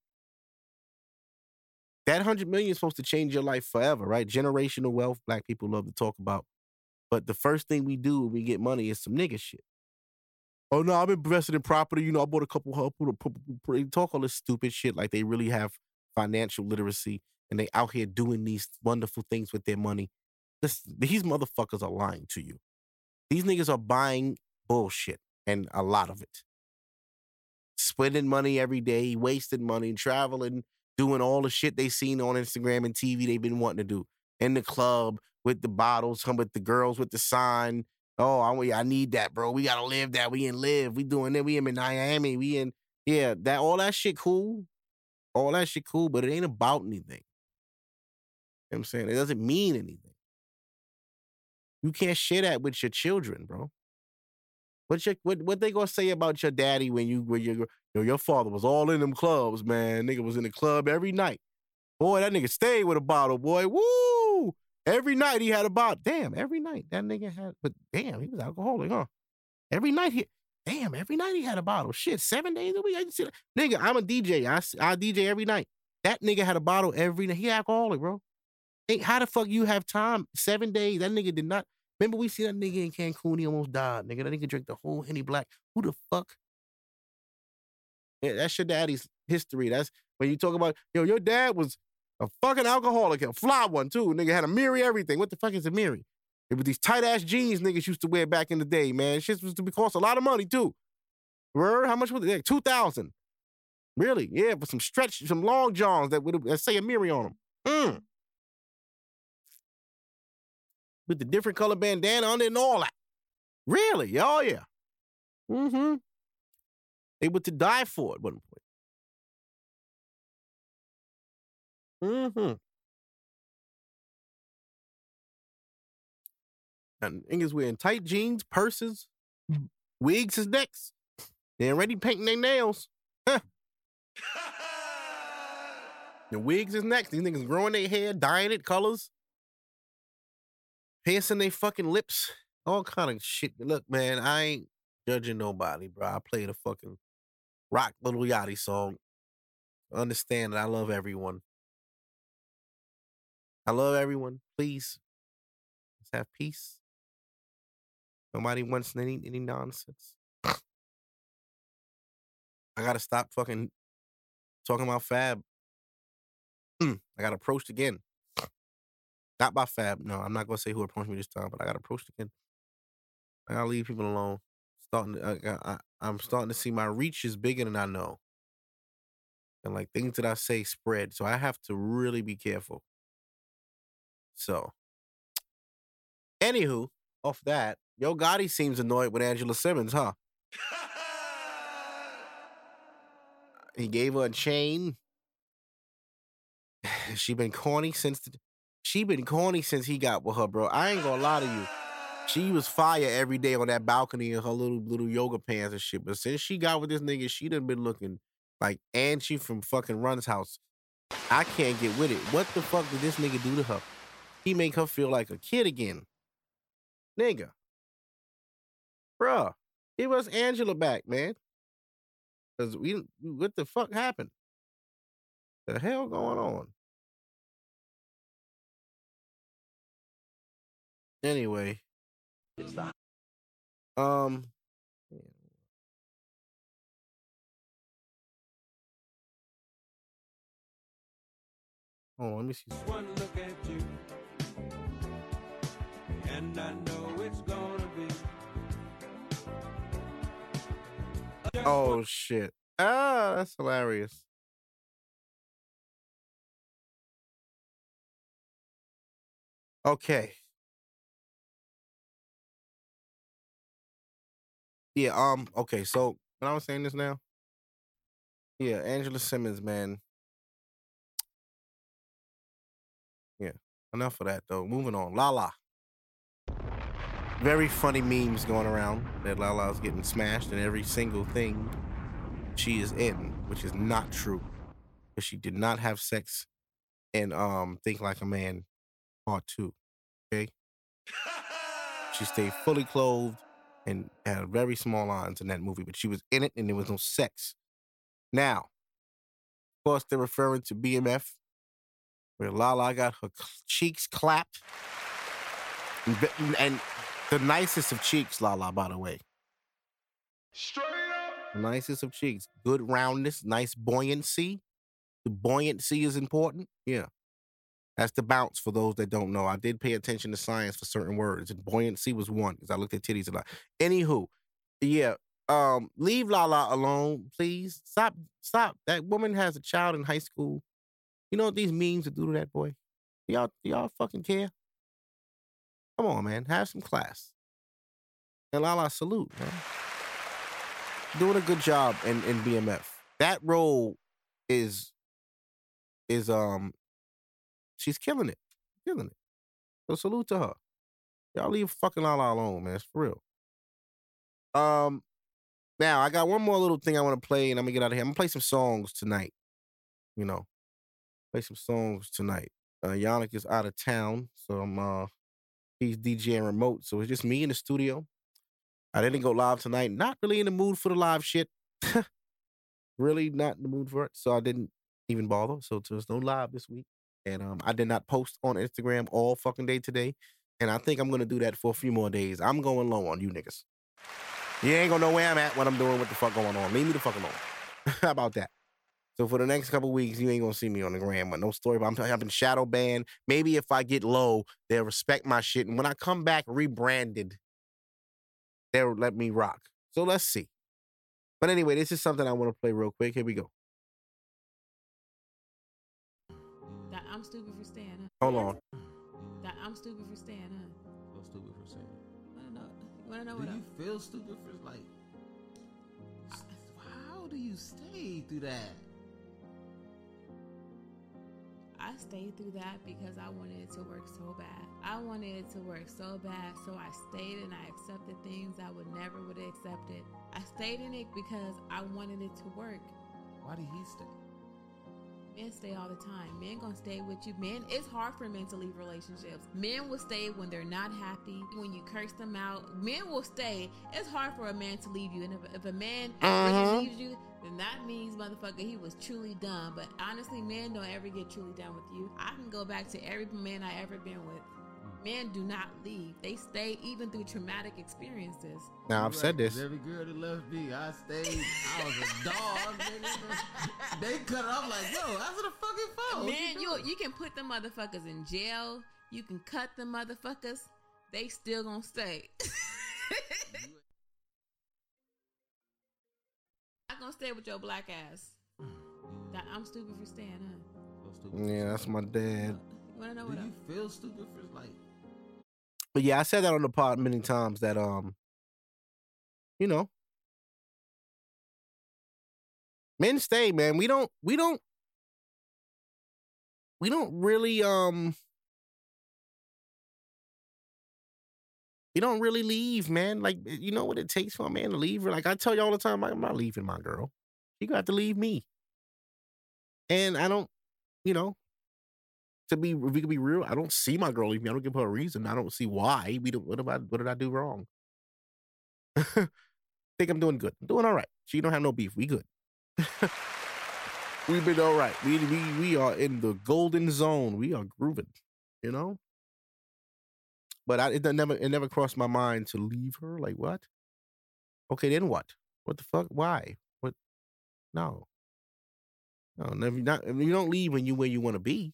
That hundred million is supposed to change your life forever, right? Generational wealth, black people love to talk about. But the first thing we do when we get money is some nigga shit. Oh no, I'm invested in property. You know, I bought a couple. Of they talk all this stupid shit like they really have financial literacy and they out here doing these wonderful things with their money. This, these motherfuckers are lying to you. These niggas are buying bullshit and a lot of it. Spending money every day, wasting money, traveling, doing all the shit they seen on Instagram and TV they've been wanting to do. In the club with the bottles, come with the girls with the sign. Oh, I, I need that, bro. We gotta live that. We in live. We doing it. We in Miami. We in yeah. That all that shit cool. All that shit cool, but it ain't about anything. You know what I'm saying? It doesn't mean anything. You can't share that with your children, bro. What your what what they gonna say about your daddy when you when your you know, your father was all in them clubs, man. Nigga was in the club every night. Boy, that nigga stayed with a bottle, boy. Woo! Every night he had a bottle. Damn, every night that nigga had. But damn, he was alcoholic, huh? Every night he. Damn, every night he had a bottle. Shit, seven days a week. I didn't see that. Nigga, I'm a DJ. I I DJ every night. That nigga had a bottle every night. He alcoholic, bro. Hey, how the fuck you have time? Seven days. That nigga did not. Remember we see that nigga in Cancun. He almost died. Nigga, that nigga drank the whole Henny Black. Who the fuck? Yeah, that's your daddy's history. That's when you talk about yo. Your dad was a fucking alcoholic, a fly one too. Nigga had Amiri, everything. What the fuck is Amiri? It was these tight ass jeans niggas used to wear back in the day, man. Shit was to be cost a lot of money too. Word? How much was it? Two thousand. Really? Yeah, but some stretch, some long johns that would say Amiri on them. Mm. With the different color bandana on it and all that. Really? Oh yeah. Mm-hmm. They were to die for it at one point. Mm-hmm. And niggas wearing tight jeans, purses, wigs is next. They already painting their nails. Huh. the wigs is next. These niggas growing their hair, dyeing it colors, piercing their fucking lips, all kind of shit. Look, man, I ain't judging nobody, bro. I played a fucking rock Lil Yachty song. Understand that I love everyone. I love everyone. Please, let's have peace. Nobody wants any any nonsense. I gotta stop fucking talking about Fab. Hmm, I got approached again. Not by Fab. No, I'm not gonna say who approached me this time, but I got approached again. I gotta leave people alone. Starting, to, I, I, I'm starting to see my reach is bigger than I know, and like things that I say spread. So I have to really be careful. So, anywho, off that, Yo Gotti seems annoyed with Angela Simmons, huh? <laughs> he gave her a chain. <sighs> she been corny since the, she been corny since he got with her, bro. I ain't gonna lie to you. She was fire every day on that balcony in her little little yoga pants and shit. But since she got with this nigga, she done been looking like Angie from fucking Run's house. I can't get with it. What the fuck did this nigga do to her? He make her feel like a kid again. Nigga. Bruh, give us Angela back, man. Cause we what the fuck happened? The hell going on? Anyway. Um Oh, let me see. One look at you, and I know it's gonna be. Oh shit. Ah, that's hilarious. Okay. Yeah, um, okay, so when I was saying this now, yeah, Angela Simmons, man. Yeah, enough of that though. Moving on. Lala. Very funny memes going around that Lala's getting smashed in every single thing she is in, which is not true. Because she did not have sex and um think like a man part two. Okay? <laughs> She stayed fully clothed and had very small lines in that movie, but she was in it and there was no sex. Now, of course, they're referring to BMF, where Lala got her cheeks clapped. And, and the nicest of cheeks, Lala, by the way. Straight up. The nicest of cheeks. Good roundness, nice buoyancy. The buoyancy is important. Yeah. That's the bounce for those that don't know. I did pay attention to science for certain words, and buoyancy was one because I looked at titties a lot. Anywho, yeah. Um, leave Lala alone, please. Stop, stop. That woman has a child in high school. You know what these memes would do to that boy? Y'all, y'all fucking care? Come on, man. Have some class. And Lala, salute, man. Doing a good job in, in BMF. That role is is um she's killing it. Killing it. So salute to her. Y'all leave fucking Lala alone, man. It's for real. Um now I got one more little thing I want to play and I'm gonna get out of here. I'm gonna play some songs tonight. You know. Play some songs tonight. Uh Yannick is out of town, so I'm uh he's DJing remote, so it's just me in the studio. I didn't go live tonight. Not really in the mood for the live shit. <laughs> really not in the mood for it. So I didn't even bother. So there's no live this week. And um, I did not post on Instagram all fucking day today. And I think I'm gonna do that for a few more days. I'm going low on you niggas. You ain't gonna know where I'm at, what I'm doing, what the fuck going on. Leave me the fuck alone. <laughs> How about that? So for the next couple weeks, you ain't gonna see me on the gram with no story. But I'm, I've been shadow banned. Maybe if I get low, they'll respect my shit. And when I come back rebranded, they'll let me rock. So let's see. But anyway, this is something I want to play real quick. Here we go. That I'm stupid for staying up. Hold on. That I'm stupid for staying up. So stupid for saying. Wanna know? Wanna know Do what? you I'm- feel stupid for like? s- How do you stay through that? I stayed through that because I wanted it to work so bad. I wanted it to work so bad, so I stayed and I accepted things I would never would have accepted. I stayed in it because I wanted it to work. Why did he stay? Men stay all the time. Men gonna stay with you. Men, it's hard for men to leave relationships. Men will stay when they're not happy. When you curse them out, men will stay. It's hard for a man to leave you. And if, if a man really leaves you, then that means motherfucker he was truly done. But honestly, men don't ever get truly done with you. I can go back to every man I ever been with. Mm. Men do not leave. They stay even through traumatic experiences. Now I've You said this. Every girl that left me, I stayed. I was a dog. they cut it off like, yo, answer the fucking phone. Man, you doing? you can put the motherfuckers in jail. You can cut the motherfuckers. They still gonna stay. <laughs> gonna stay with your black ass. That- I'm stupid for staying, huh? Yeah, that's my dad. You wanna know Do what you else? feel stupid for like? But yeah, I said that on the pod many times that um, you know, men stay, man. We don't, we don't, we don't really um, we don't really leave, man. Like eh, you know what it takes for a man to leave. her? Like I tell you all the time, I'm not leaving my girl. She got to leave me, and I don't, you know, to be if we could be real, I don't see my girl leave me. I don't give her a reason. I don't see why. We don't. What I? What did I do wrong? <laughs> Think I'm doing good. I'm doing all right. She don't have no beef. We good. <laughs> We've been all right. We we we are in the golden zone. We are grooving. You know. But I, it never it never crossed my mind to leave her. Like what? Okay, then what? What the fuck? Why? What? No. No, never. Not you don't leave when you where you want to be.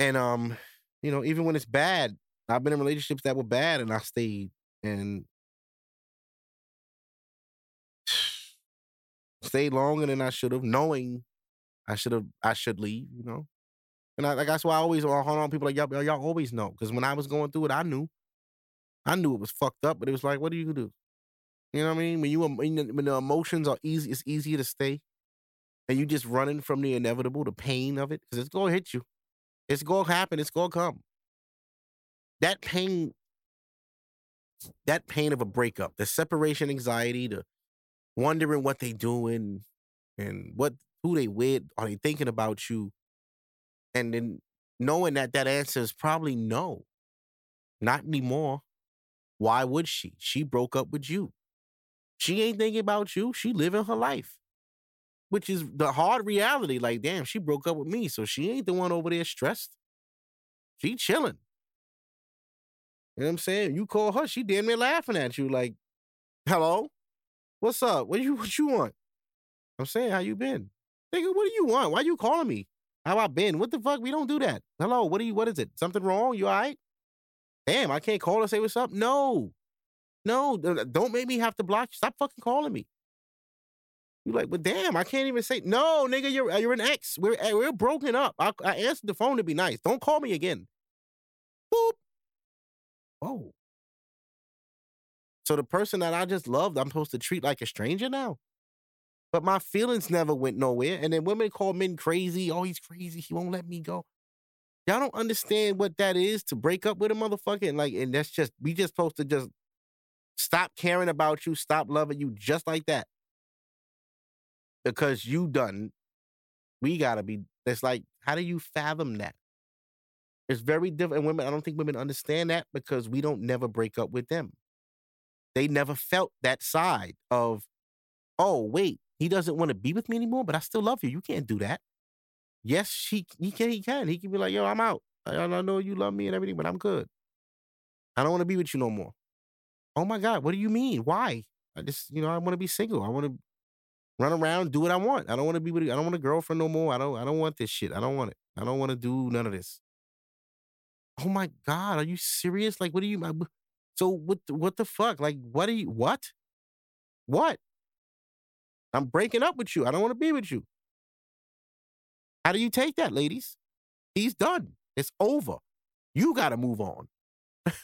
And um, you know, even when it's bad, I've been in relationships that were bad, and I stayed and <sighs> stayed longer than I should have, knowing I should have, I should leave. You know, and I, like that's why I always uh, hold on. People like y'all, y'all always know because when I was going through it, I knew, I knew it was fucked up, but it was like, what do you do? You know what I mean? When you when the emotions are easy, it's easier to stay, and you just running from the inevitable, the pain of it, because it's gonna hit you. It's gonna happen. It's gonna come. That pain, that pain of a breakup, the separation anxiety, the wondering what they doing and what who they with, are they thinking about you, and then knowing that that answer is probably no, not anymore. Why would she? She broke up with you. She ain't thinking about you. She living her life which is the hard reality. Like, damn, she broke up with me, so she ain't the one over there stressed. She chilling. You know what I'm saying? You call her, she damn near laughing at you. Like, hello, what's up? What you what you want? I'm saying, how you been? Nigga, what do you want? Why you calling me? How I been? What the fuck? We don't do that. Hello, what do you? What is it? Something wrong? You all right? Damn, I can't call and say what's up. No, no, don't make me have to block you. Stop fucking calling me. You like, but damn, I can't even say no, nigga. You're you're an ex. We're eh, we're broken up. I, I answered the phone to be nice. Don't call me again. Boop. Oh. So the person that I just loved, I'm supposed to treat like a stranger now. But my feelings never went nowhere. And then women call men crazy. Oh, he's crazy. He won't let me go. Y'all don't understand what that is to break up with a motherfucker. And like, and that's just we just supposed to just stop caring about you, stop loving you just like that because you done. We gotta be. It's like, how do you fathom that? It's very different. And women, I don't think women understand that because we don't never break up with them. They never felt that side of, oh wait, he doesn't want to be with me anymore, but I still love you. You can't do that. Yes, she he can. He can. He can be like, yo, I'm out. I, know you love me and everything, but I'm good. I don't want to be with you no more. Oh my God, what do you mean? Why? I just, you know, I want to be single. I want to run around, do what I want. I don't want to be with. I don't want a girlfriend no more. I don't. I don't want this shit. I don't want it. I don't want to do none of this. Oh my god, are you serious? Like, what do you? So what? What the fuck? Like, what are you? What? What? I'm breaking up with you. I don't want to be with you. How do you take that, ladies? He's done. It's over. You got to move on. <laughs>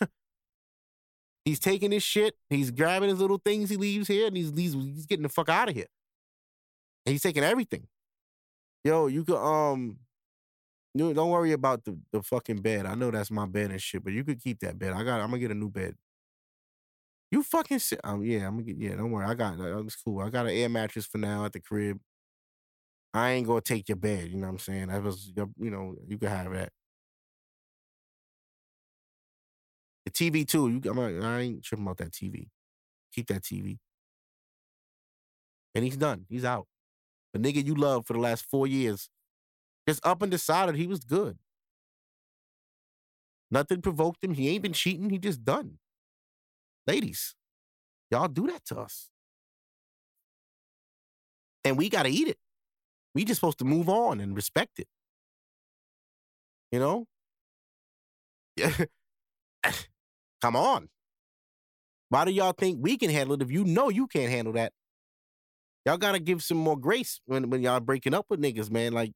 he's taking his shit. He's grabbing his little things he leaves here, and he's he's, he's getting the fuck out of here. And he's taking everything. Yo, you could um, don't worry about the the fucking bed. I know that's my bed and shit, but you could keep that bed. I got. I'm gonna get a new bed. You fucking sit. Um, yeah, I'm gonna get. Yeah, don't worry. I got. Uh, it's cool. I got an air mattress for now at the crib. I ain't gonna take your bed. You know what I'm saying? That was. your- You know, you can have that. The TV too. You, I'm, not- I ain't tripping about that TV. Keep that TV. And he's done. He's out. The nigga you loved for the last four years just up and decided he was good. Nothing provoked him. He ain't been cheating. He just done. Ladies, y'all do that to us. And we got to eat it. We just supposed to move on and respect it. You know? Yeah. <laughs> Come on. Why do y'all think we can handle it if you know you can't handle that? Y'all gotta give some more grace when, when y'all breaking up with niggas, man. Like,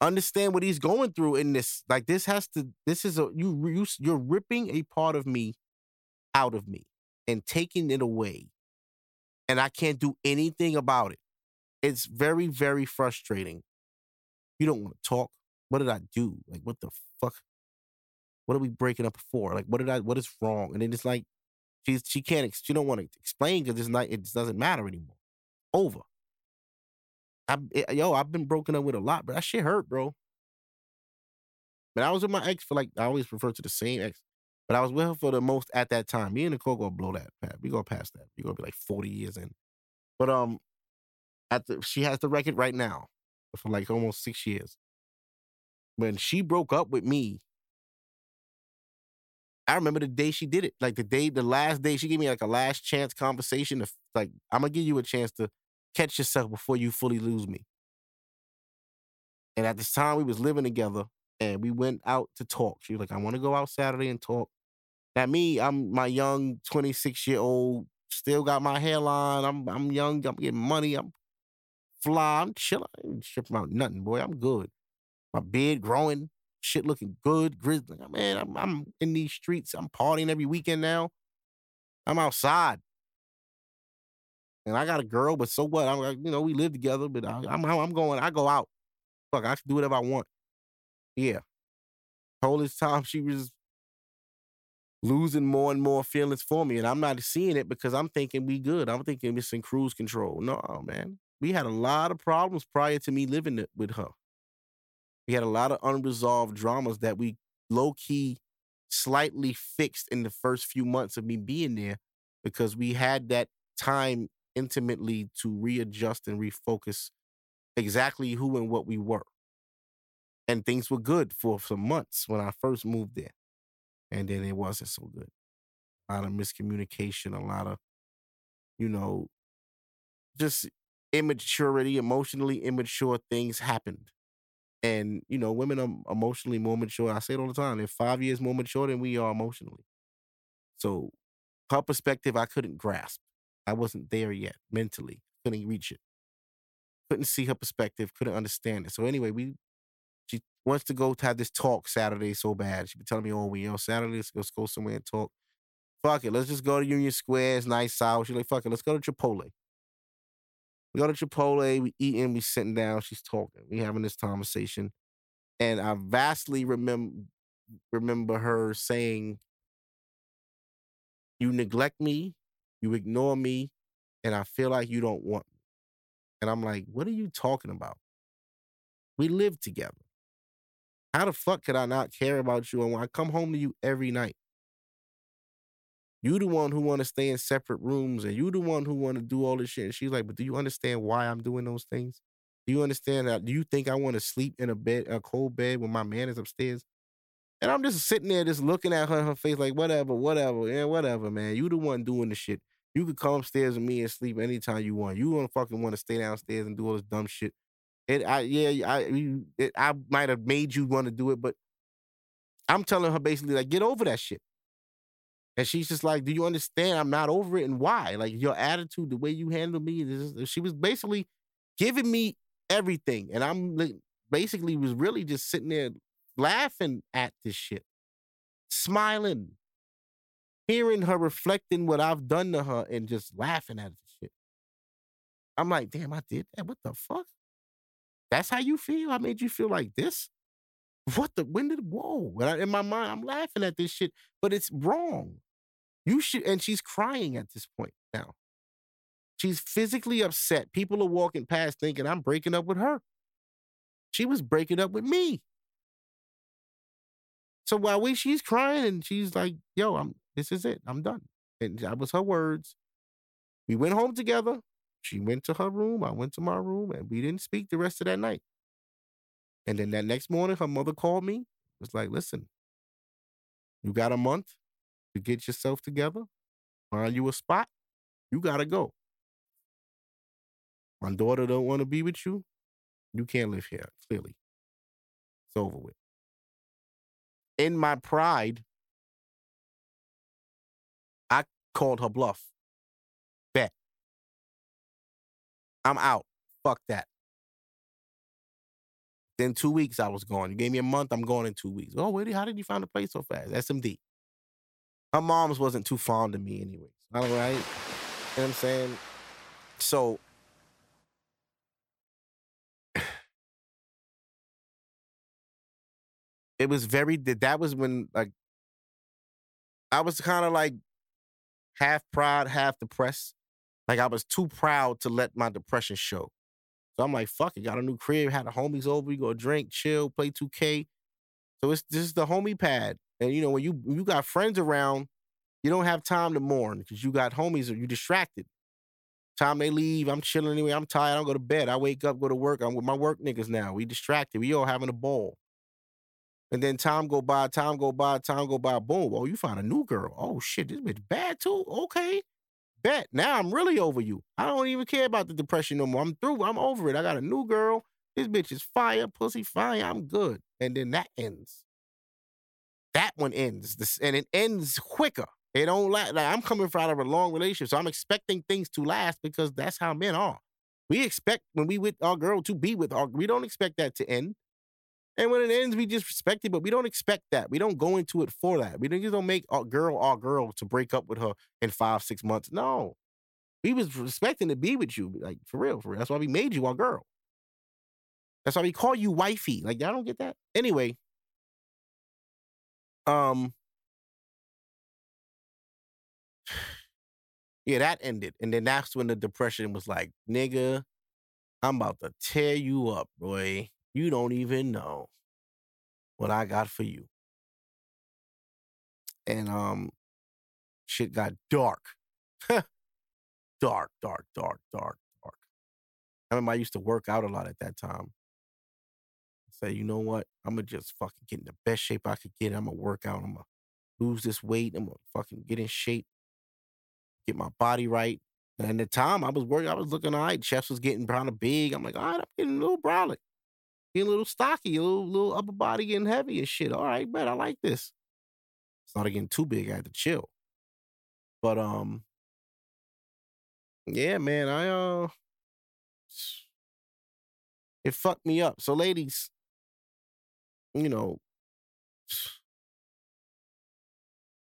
understand what he's going through in this. Like, this has to. This is a you. you you're ripping a part of me out of me and taking it away, and I can't do anything about it. It's very, very frustrating. You don't want to talk. What did I do? Like, what the fuck? What are we breaking up for? Like, what did I? What is wrong? And then it's like, she's she can't. She don't want to explain because it's not. It doesn't matter anymore. Over. I it- eh, yo, I've been broken up with a lot, but that shit hurt, bro. But I was with my ex for like I always refer to the same ex, but I was with her for the most at that time. Me and Nicole gonna blow that. Pat. We go past that. We gonna be like forty years in. But um, at the she has the record right now for like almost six years. When she broke up with me, I remember the day she did it. Like the day, the last day she gave me like a last chance conversation. To, like, I'm gonna give you a chance to catch yourself before you fully lose me. And at this time, we was living together, and we went out to talk. She was like, "I want to go out Saturday and talk." Now me, I'm my young 26 year old, still got my hairline. I'm I'm young. I'm getting money. I'm fly. I'm chilling. I ain't tripping out nothing, boy. I'm good. My beard growing, shit looking good. Grizzly, man. I'm I'm in these streets. I'm partying every weekend now. I'm outside. And I got a girl, but so what? I'm like, you know, we live together, but I, I'm I'm going. I go out. Fuck, I can do whatever I want. Yeah. Whole this time she was losing more and more feelings for me, and I'm not seeing it because I'm thinking we good. I'm thinking it's in cruise control. No, man. We had a lot of problems prior to me living it with her. We had a lot of unresolved dramas that we low key slightly fixed in the first few months of me being there because we had that time intimately to readjust and refocus exactly who and what we were. And things were good for some months when I first moved there. And then it wasn't so good. A lot of miscommunication, a lot of, you know, just immaturity, emotionally immature things happened. And, you know, women are emotionally more mature. I say it all the time. They're five years more mature than we are emotionally. So her perspective, I couldn't grasp. I wasn't there yet mentally. Couldn't reach it. Couldn't see her perspective. Couldn't understand it. So anyway, we wants to go to have this talk Saturday so bad. She been telling me oh, all week, yo, Saturday, let's, let's go somewhere and talk. Fuck it, let's just go to Union Square. It's nice out. She's like, fuck it, let's go to Chipotle. We go to Chipotle, we eating, we sitting down, she's talking. We having this conversation. And I vastly remember remember her saying, You neglect me, you ignore me, and I feel like you don't want me. And I'm like, what are you talking about? We live together. How the fuck could I not care about you? And when I come home to you every night, you the one who want to stay in separate rooms, and you the one who want to do all this shit. And she's like, but do you understand why I'm doing those things? Do you understand that? Do you think I want to sleep in a bed, a cold bed, when my man is upstairs? And I'm just sitting there, just looking at her, her face, like whatever, whatever, yeah, whatever, man. You the one doing the shit. You could come upstairs with me and sleep anytime you want. You don't fucking want to stay downstairs and do all this dumb shit. It, I, yeah, I, it, I might have made you want to do it, but I'm telling her basically like, get over that shit. And she's just like, do you understand? I'm not over it, and why? Like your attitude, the way you handle me. is- She was basically giving me everything, and I'm like, basically was really just sitting there laughing at this shit, smiling, hearing her reflecting what I've done to her, and just laughing at this shit. I'm like, damn, I did that. What the fuck? That's how you feel? I made you feel like this? What the? When did? Whoa! In my mind, I'm laughing at this shit, but it's wrong. You should. And she's crying at this point now. She's physically upset. People are walking past thinking I'm breaking up with her. She was breaking up with me. So while we, she's crying and she's like, "Yo, I'm. This is it. I'm done." And that was her words. We went home together. She went to her room. I went to my room, and we didn't speak the rest of that night. And then that next morning, her mother called me. Was like, "Listen, you got a month to get yourself together. Find you a spot. You gotta go. My daughter don't want to be with you. You can't live here. Clearly, it's over with." In my pride, I called her bluff. I'm out. Fuck that. Then two weeks I was gone. You gave me a month, I'm gone in two weeks. Oh, wait, how did you find a place so fast? SMD. Her mom's wasn't too fond of me anyways. All right. You know what I'm saying? So it was very that was when like I was kind of like half proud, half depressed. Like I was too proud to let my depression show. So I'm like, fuck it, got a new crib, had the homies over, we go drink, chill, play 2K. So it's this is the homie pad. And you know, when you when you got friends around, you don't have time to mourn because you got homies or you distracted. Time they leave, I'm chilling anyway. I'm tired. I don't go to bed. I wake up, go to work. I'm with my work niggas now. We distracted. We all having a ball. And then time go by, time go by, time go by. Boom. Oh, you found a new girl. Oh shit, this bitch bad too. Okay. Bet. Now I'm really over you. I don't even care about the depression no more. I'm through. I'm over it. I got a new girl. This bitch is fire, pussy fire. I'm good. And then that ends. That one ends. This, and it ends quicker. It don't last. Like I'm coming from out of a long relationship, so I'm expecting things to last because that's how men are. We expect when we with our girl to be with our. We don't expect that to end. And when it ends, we just respect it, but we don't expect that. We don't go into it for that. We don't don't make our girl our girl to break up with her in five, six months. No. We was expecting to be with you, like for real, for real. That's why we made you our girl. That's why we call you wifey. Like, I don't get that. Anyway. Um <sighs> Yeah, that ended. And then that's when the depression was like, nigga, I'm about to tear you up, boy. You don't even know what I got for you. And um shit got dark. <laughs> dark, dark, dark, dark, dark. I remember I used to work out a lot at that time. Say, you know what? I'm gonna just fucking get in the best shape I could get. I'm gonna work out. I'm gonna lose this weight. I'm gonna fucking get in shape, get my body right. And at the time I was working, I was looking all right. Chefs was getting kind of big. I'm like, all right, I'm getting a little brolic getting a little stocky, a little, little upper body getting heavy and shit. All right, bet I like this. It's Started getting too big. I had to chill. But um, yeah, man, I uh, it fucked me up. So, ladies, you know,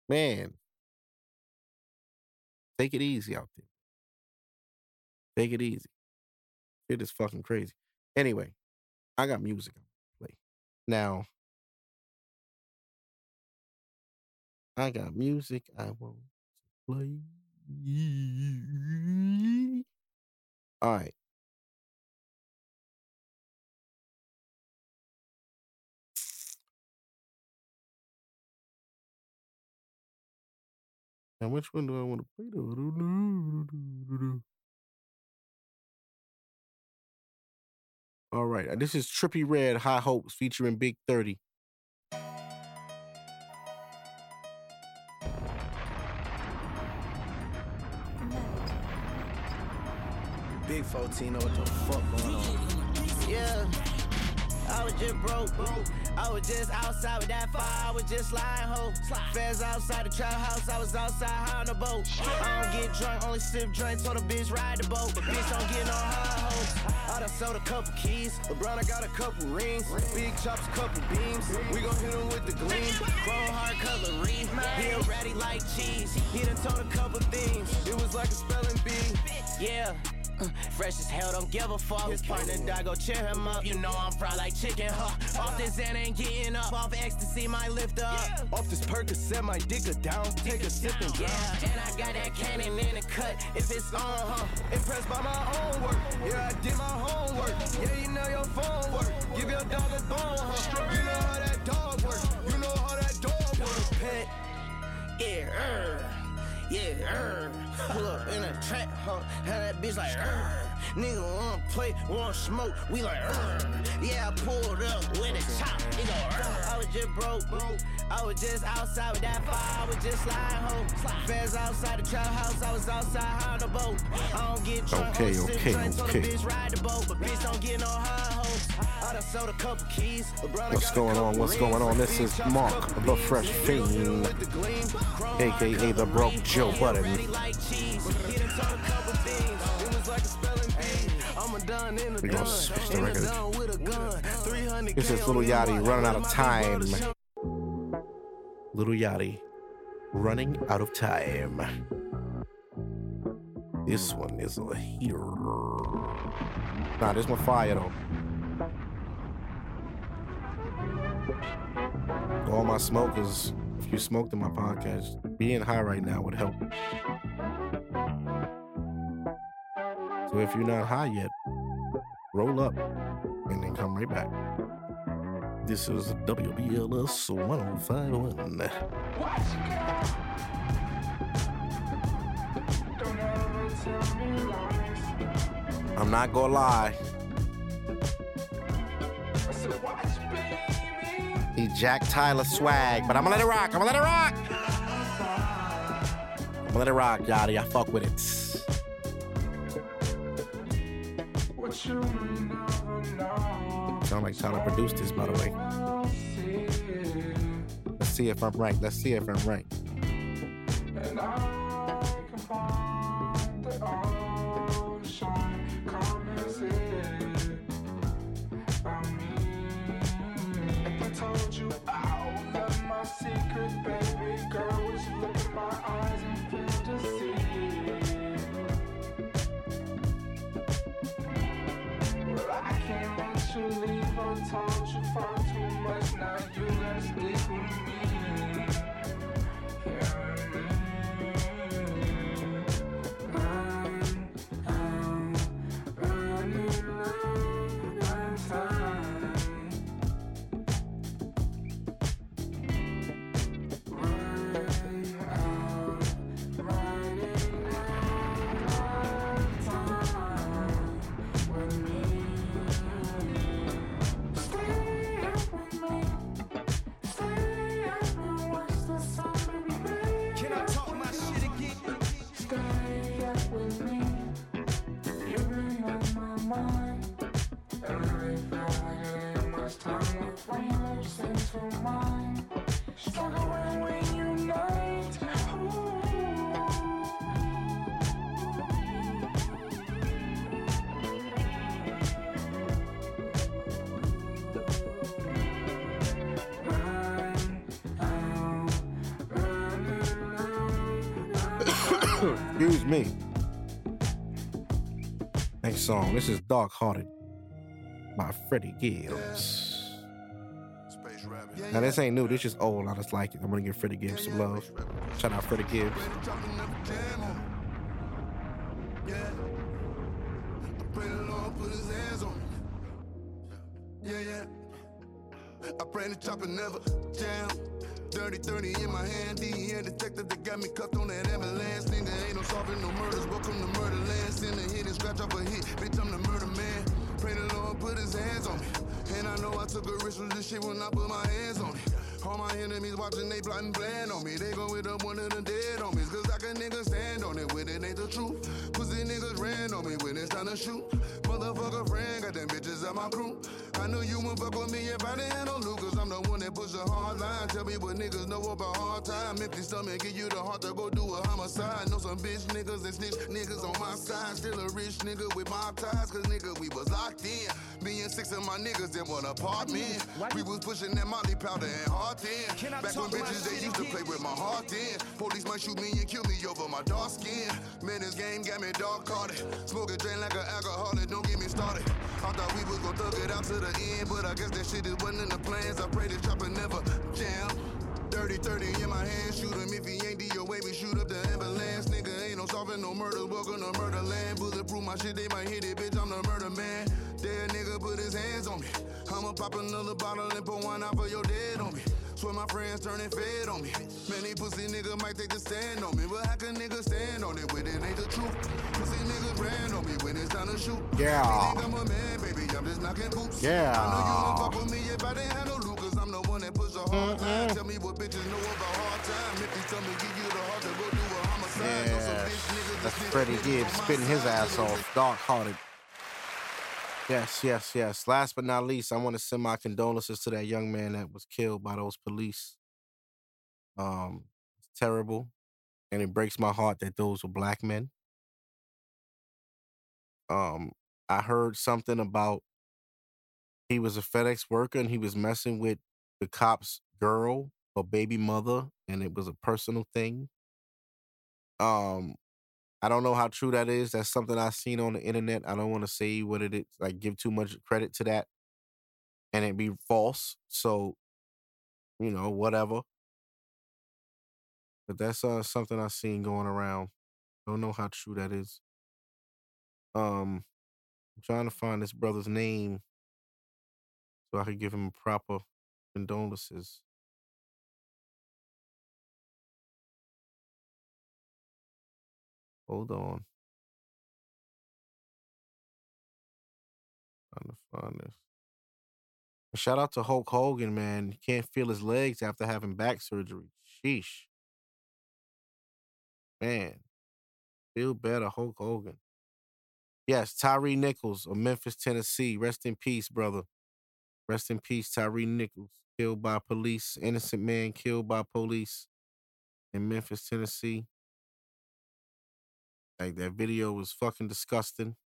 man, take it easy out there. Take it easy. It is fucking crazy. Anyway, I got music play. Now, I got music I want to play. All right. Now, which one do I want to play? All right. uh, This is Trippie Redd High Hopes featuring Big 30. Big 14, know what the fuck going on. Yeah. I was just broke. I was just outside with that fire. I was just lying hoe. Feds outside the trap house. I was outside high on the boat. I don't get drunk, only sip drinks. Told a bitch ride the boat. But bitch don't get no high hoes. I done sold a couple keys. LeBron, I got a couple rings. Big chops, couple beams. We gon' hit 'em with the gleam. Chrome hard cutlery. Bill ready like cheese. He done told a couple things. It was like a spelling bee. Yeah. Uh, Fresh as hell, don't give a fuck. His partner die, go cheer him up. You know I'm fried like chicken, huh? Off this Xan ain't getting up. Off ecstasy, might lift up. Off this Percocet, my dick a down. Take a sip and Yeah, and I got that cannon in the cut. If it's on, huh? Impressed by my own work. Yeah, I did my homework. Yeah, you know your phone work. Give your dog a bone, huh? You know how that dog work. You know how that dog work. Pet. Yeah, er. Yeah, er. Pull up in a trap, huh? Had that bitch like, er. Nigga wanna play, wanna smoke, we like, er. Yeah, I pulled up with a chop, go, er. I was just broke, I was just outside with that fire, I was just sliding home. Feds outside the trap house, I was outside on the boat. I don't get drunk, Okay, okay, drinks, told the okay. bitch ride the boat, but bitch don't get no high hoe. homes. I done sold a couple keys. LeBron What's going on? What's going on? This is Mark, the Fresh Fiend, aka the Broke Joe Budden. We gonna switch the record. It's this is Lil Yachty running out of time. Lil Yachty running out of time. This one is a hero. Nah, this one fire though. All my smokers, if you smoked in my podcast, being high right now would help. So if you're not high yet, roll up and then come right back. This is WBLS 1051. I'm not gonna lie. He Jack Tyler swag, but I'm gonna let it rock. I'm gonna let it rock. I'm gonna let it rock, Yachty. I fuck with it. Sound like Tyler produced this, by the way. Let's see if I'm right. Let's see if I'm right. Song. This is Dark Hearted by Freddie Gibbs. Now this ain't new. This is old. I just like it. I'm gonna give Freddie Gibbs some love. Shout out Freddie Gibbs. Pray the Lord put his hands on me. Yeah, yeah. I pray the chopper never jam. Dirty 30 in my hand, DEA detective that got me cuffed on Empty stomach, give you the heart to go do a homicide. Know some bitch niggas and snitch niggas on my side. Still a rich nigga with mob ties. Cause nigga, we was locked in. Me and six of my niggas in one apartment. We was pushing that molly powder and hard tin. Back when bitches, they used to play with my heart in. Police might shoot me and kill me over my dark skin. Man, this game got me dark hearted. Smoking drain like an alcoholic, don't get me started. I thought we was gon' thug it out to the end, but I guess that shit is wasn't in the plans. I pray this chopper never jam. Dirty 30 in my hand, shoot him if he ain't DOA, we shoot up the ambulance. Nigga ain't no solving no murder, welcome to murderland. Bulletproof my shit, they might hit it, bitch, I'm the murder man. Dead nigga put his hands on me. I'ma pop another bottle and pour one out for your dead on me. Swear my friends turning fed on me. Man, these pussy nigga might take the stand on me, but how can nigga stand on it when it ain't the truth? Pussy niggas ran on me when it's time to shoot. Yeah. They think I'm a man, baby, I'm just knocking boots. Yeah. I know you won't fuck with me if I didn't have no loot, a hard time. Tell me what bitches know about hard time. If you tell me give you the heart to go do a homicide. Yeah. That's that Freddie Gibbs spitting his ass off. Dark hearted. Yes, yes, yes. Last but not least, I want to send my condolences to that young man that was killed by those police. Um, it's terrible, and it breaks my heart that those were black men. Um, I heard something about he was a FedEx worker and he was messing with the cop's girl or baby mother, and it was a personal thing. Um, I don't know how true that is. That's something I've seen on the internet. I don't want to say what it is, like give too much credit to that and it be false. So, you know, whatever. But that's uh something I've seen going around. Don't know how true that is. Um, I'm trying to find this brother's name so I could give him a proper condolences. Hold on. Trying to find this. Shout out to Hulk Hogan, man. He can't feel his legs after having back surgery. Sheesh. Man. Feel better, Hulk Hogan. Yes, Tyre Nichols of Memphis, Tennessee. Rest in peace, brother. Rest in peace, Tyre Nichols. Killed by police. Innocent man killed by police in Memphis, Tennessee. Like that video was fucking disgusting.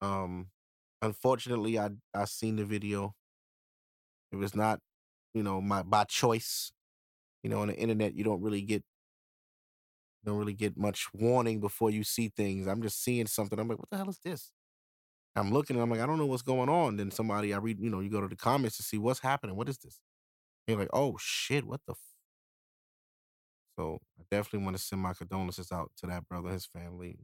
Um, unfortunately, I I seen the video. It was not, you know, my by choice. You know, on the internet, you don't really get don't really get much warning before you see things. I'm just seeing something. I'm like, what the hell is this? I'm looking and I'm like, I don't know what's going on. Then somebody I read, you know, you go to the comments to see what's happening. What is this? And you're like, oh shit, what the f-? So I definitely want to send my condolences out to that brother, his family,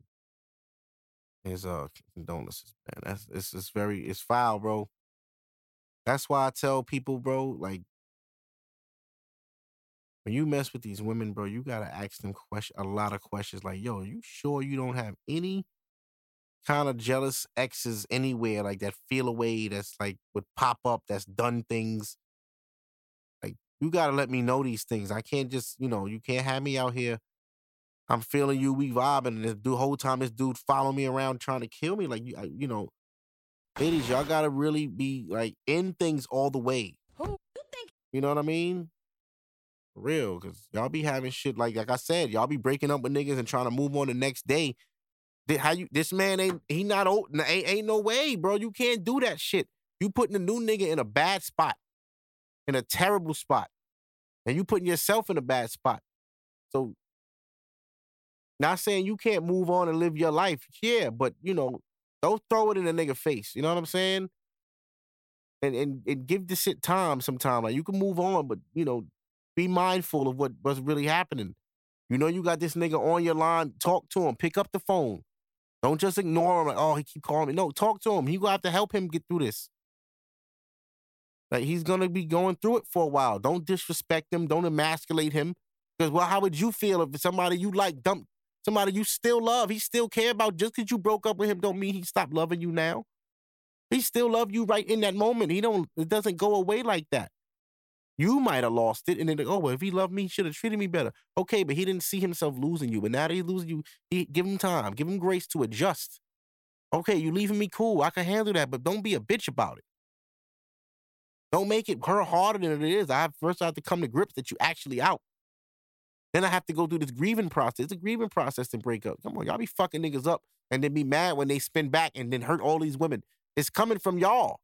his uh condolences, man. That's it's it's very it's foul, bro. That's why I tell people, bro, like when you mess with these women, bro, you gotta ask them question a lot of questions. Like, yo, you sure you don't have any kind of jealous exes anywhere, like that feel away that's like would pop up, that's done things. Like, you gotta let me know these things. I can't just, you know, you can't have me out here. I'm feeling you, we vibing, and this dude whole time this dude follow me around trying to kill me. Like you, I- you know, ladies, y'all gotta really be like in things all the way. Who you think? You know what I mean? For real, cause y'all be having shit like like I said, y'all be breaking up with niggas and trying to move on the next day. How you? This man ain't he not old? Ain't, ain't no way, bro. You can't do that shit. You putting a new nigga in a bad spot, in a terrible spot, and you putting yourself in a bad spot. So, not saying you can't move on and live your life, yeah, but you know, don't throw it in a nigga face. You know what I'm saying? And and and give the shit time. Sometime like you can move on, but you know, be mindful of what what's really happening. You know, you got this nigga on your line. Talk to him. Pick up the phone. Don't just ignore him. Like, oh, he keep calling me. No, talk to him. You gonna have to help him get through this. Like he's gonna be going through it for a while. Don't disrespect him. Don't emasculate him. Because well, how would you feel if somebody you like dumped somebody you still love? He still care about just because you broke up with him. Don't mean he stopped loving you now. He still love you right in that moment. He don't. It doesn't go away like that. You might have lost it, and then oh well, if he loved me, he should have treated me better. Okay, but he didn't see himself losing you. But now that he's losing you, he give him time, give him grace to adjust. Okay, you leaving me cool. I can handle that, but don't be a bitch about it. Don't make it her harder than it is. I have first I have to come to grips that you actually out. Then I have to go through this grieving process. It's a grieving process to break up. Come on, y'all be fucking niggas up and then be mad when they spin back and then hurt all these women. It's coming from y'all.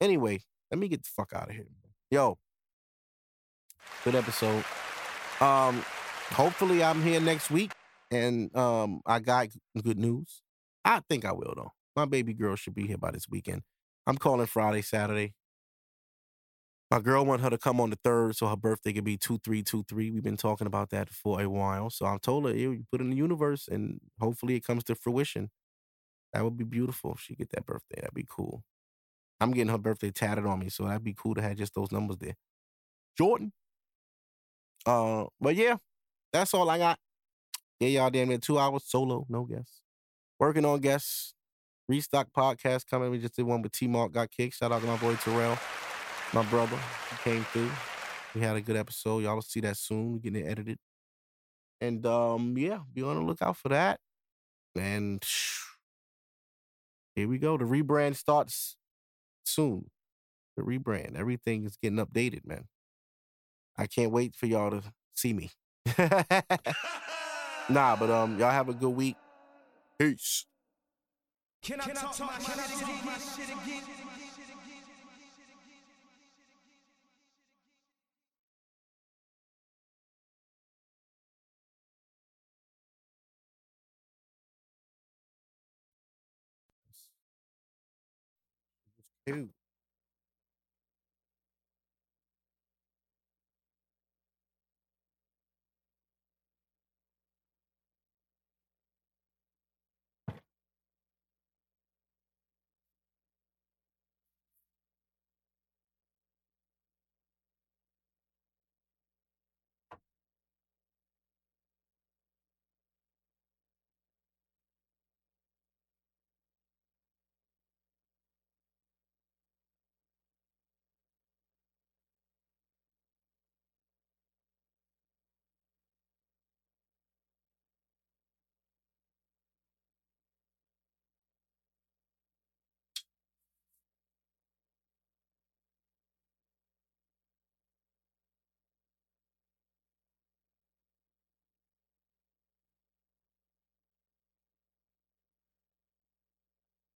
Anyway, let me get the fuck out of here. Yo, good episode. Um, hopefully I'm here next week and um I got good news. I think I will though. My baby girl should be here by this weekend. I'm calling Friday, Saturday. My girl want her to come on the third, so her birthday could be two three two three. We've been talking about that for a while. So I told her, "Yeah, you put in the universe, and hopefully it comes to fruition. That would be beautiful if she get that birthday. That'd be cool. I'm getting her birthday tatted on me, so that'd be cool to have just those numbers there. Jordan. Uh, but yeah, that's all I got. Yeah, y'all damn near two hours solo, no guests. Working on guests. Restock podcast coming. We just did one with T Mark got kicked. Shout out to my boy Terrell, my brother. He came through. We had a good episode. Y'all will see that soon. We're getting it edited. And um, yeah, be on the lookout for that. And here we go. The rebrand starts soon. The rebrand. Everything is getting updated, man. I can't wait for y'all to see me. <laughs> nah, but um, y'all have a good week. Peace. Can I, talk, my, shit again? Dude.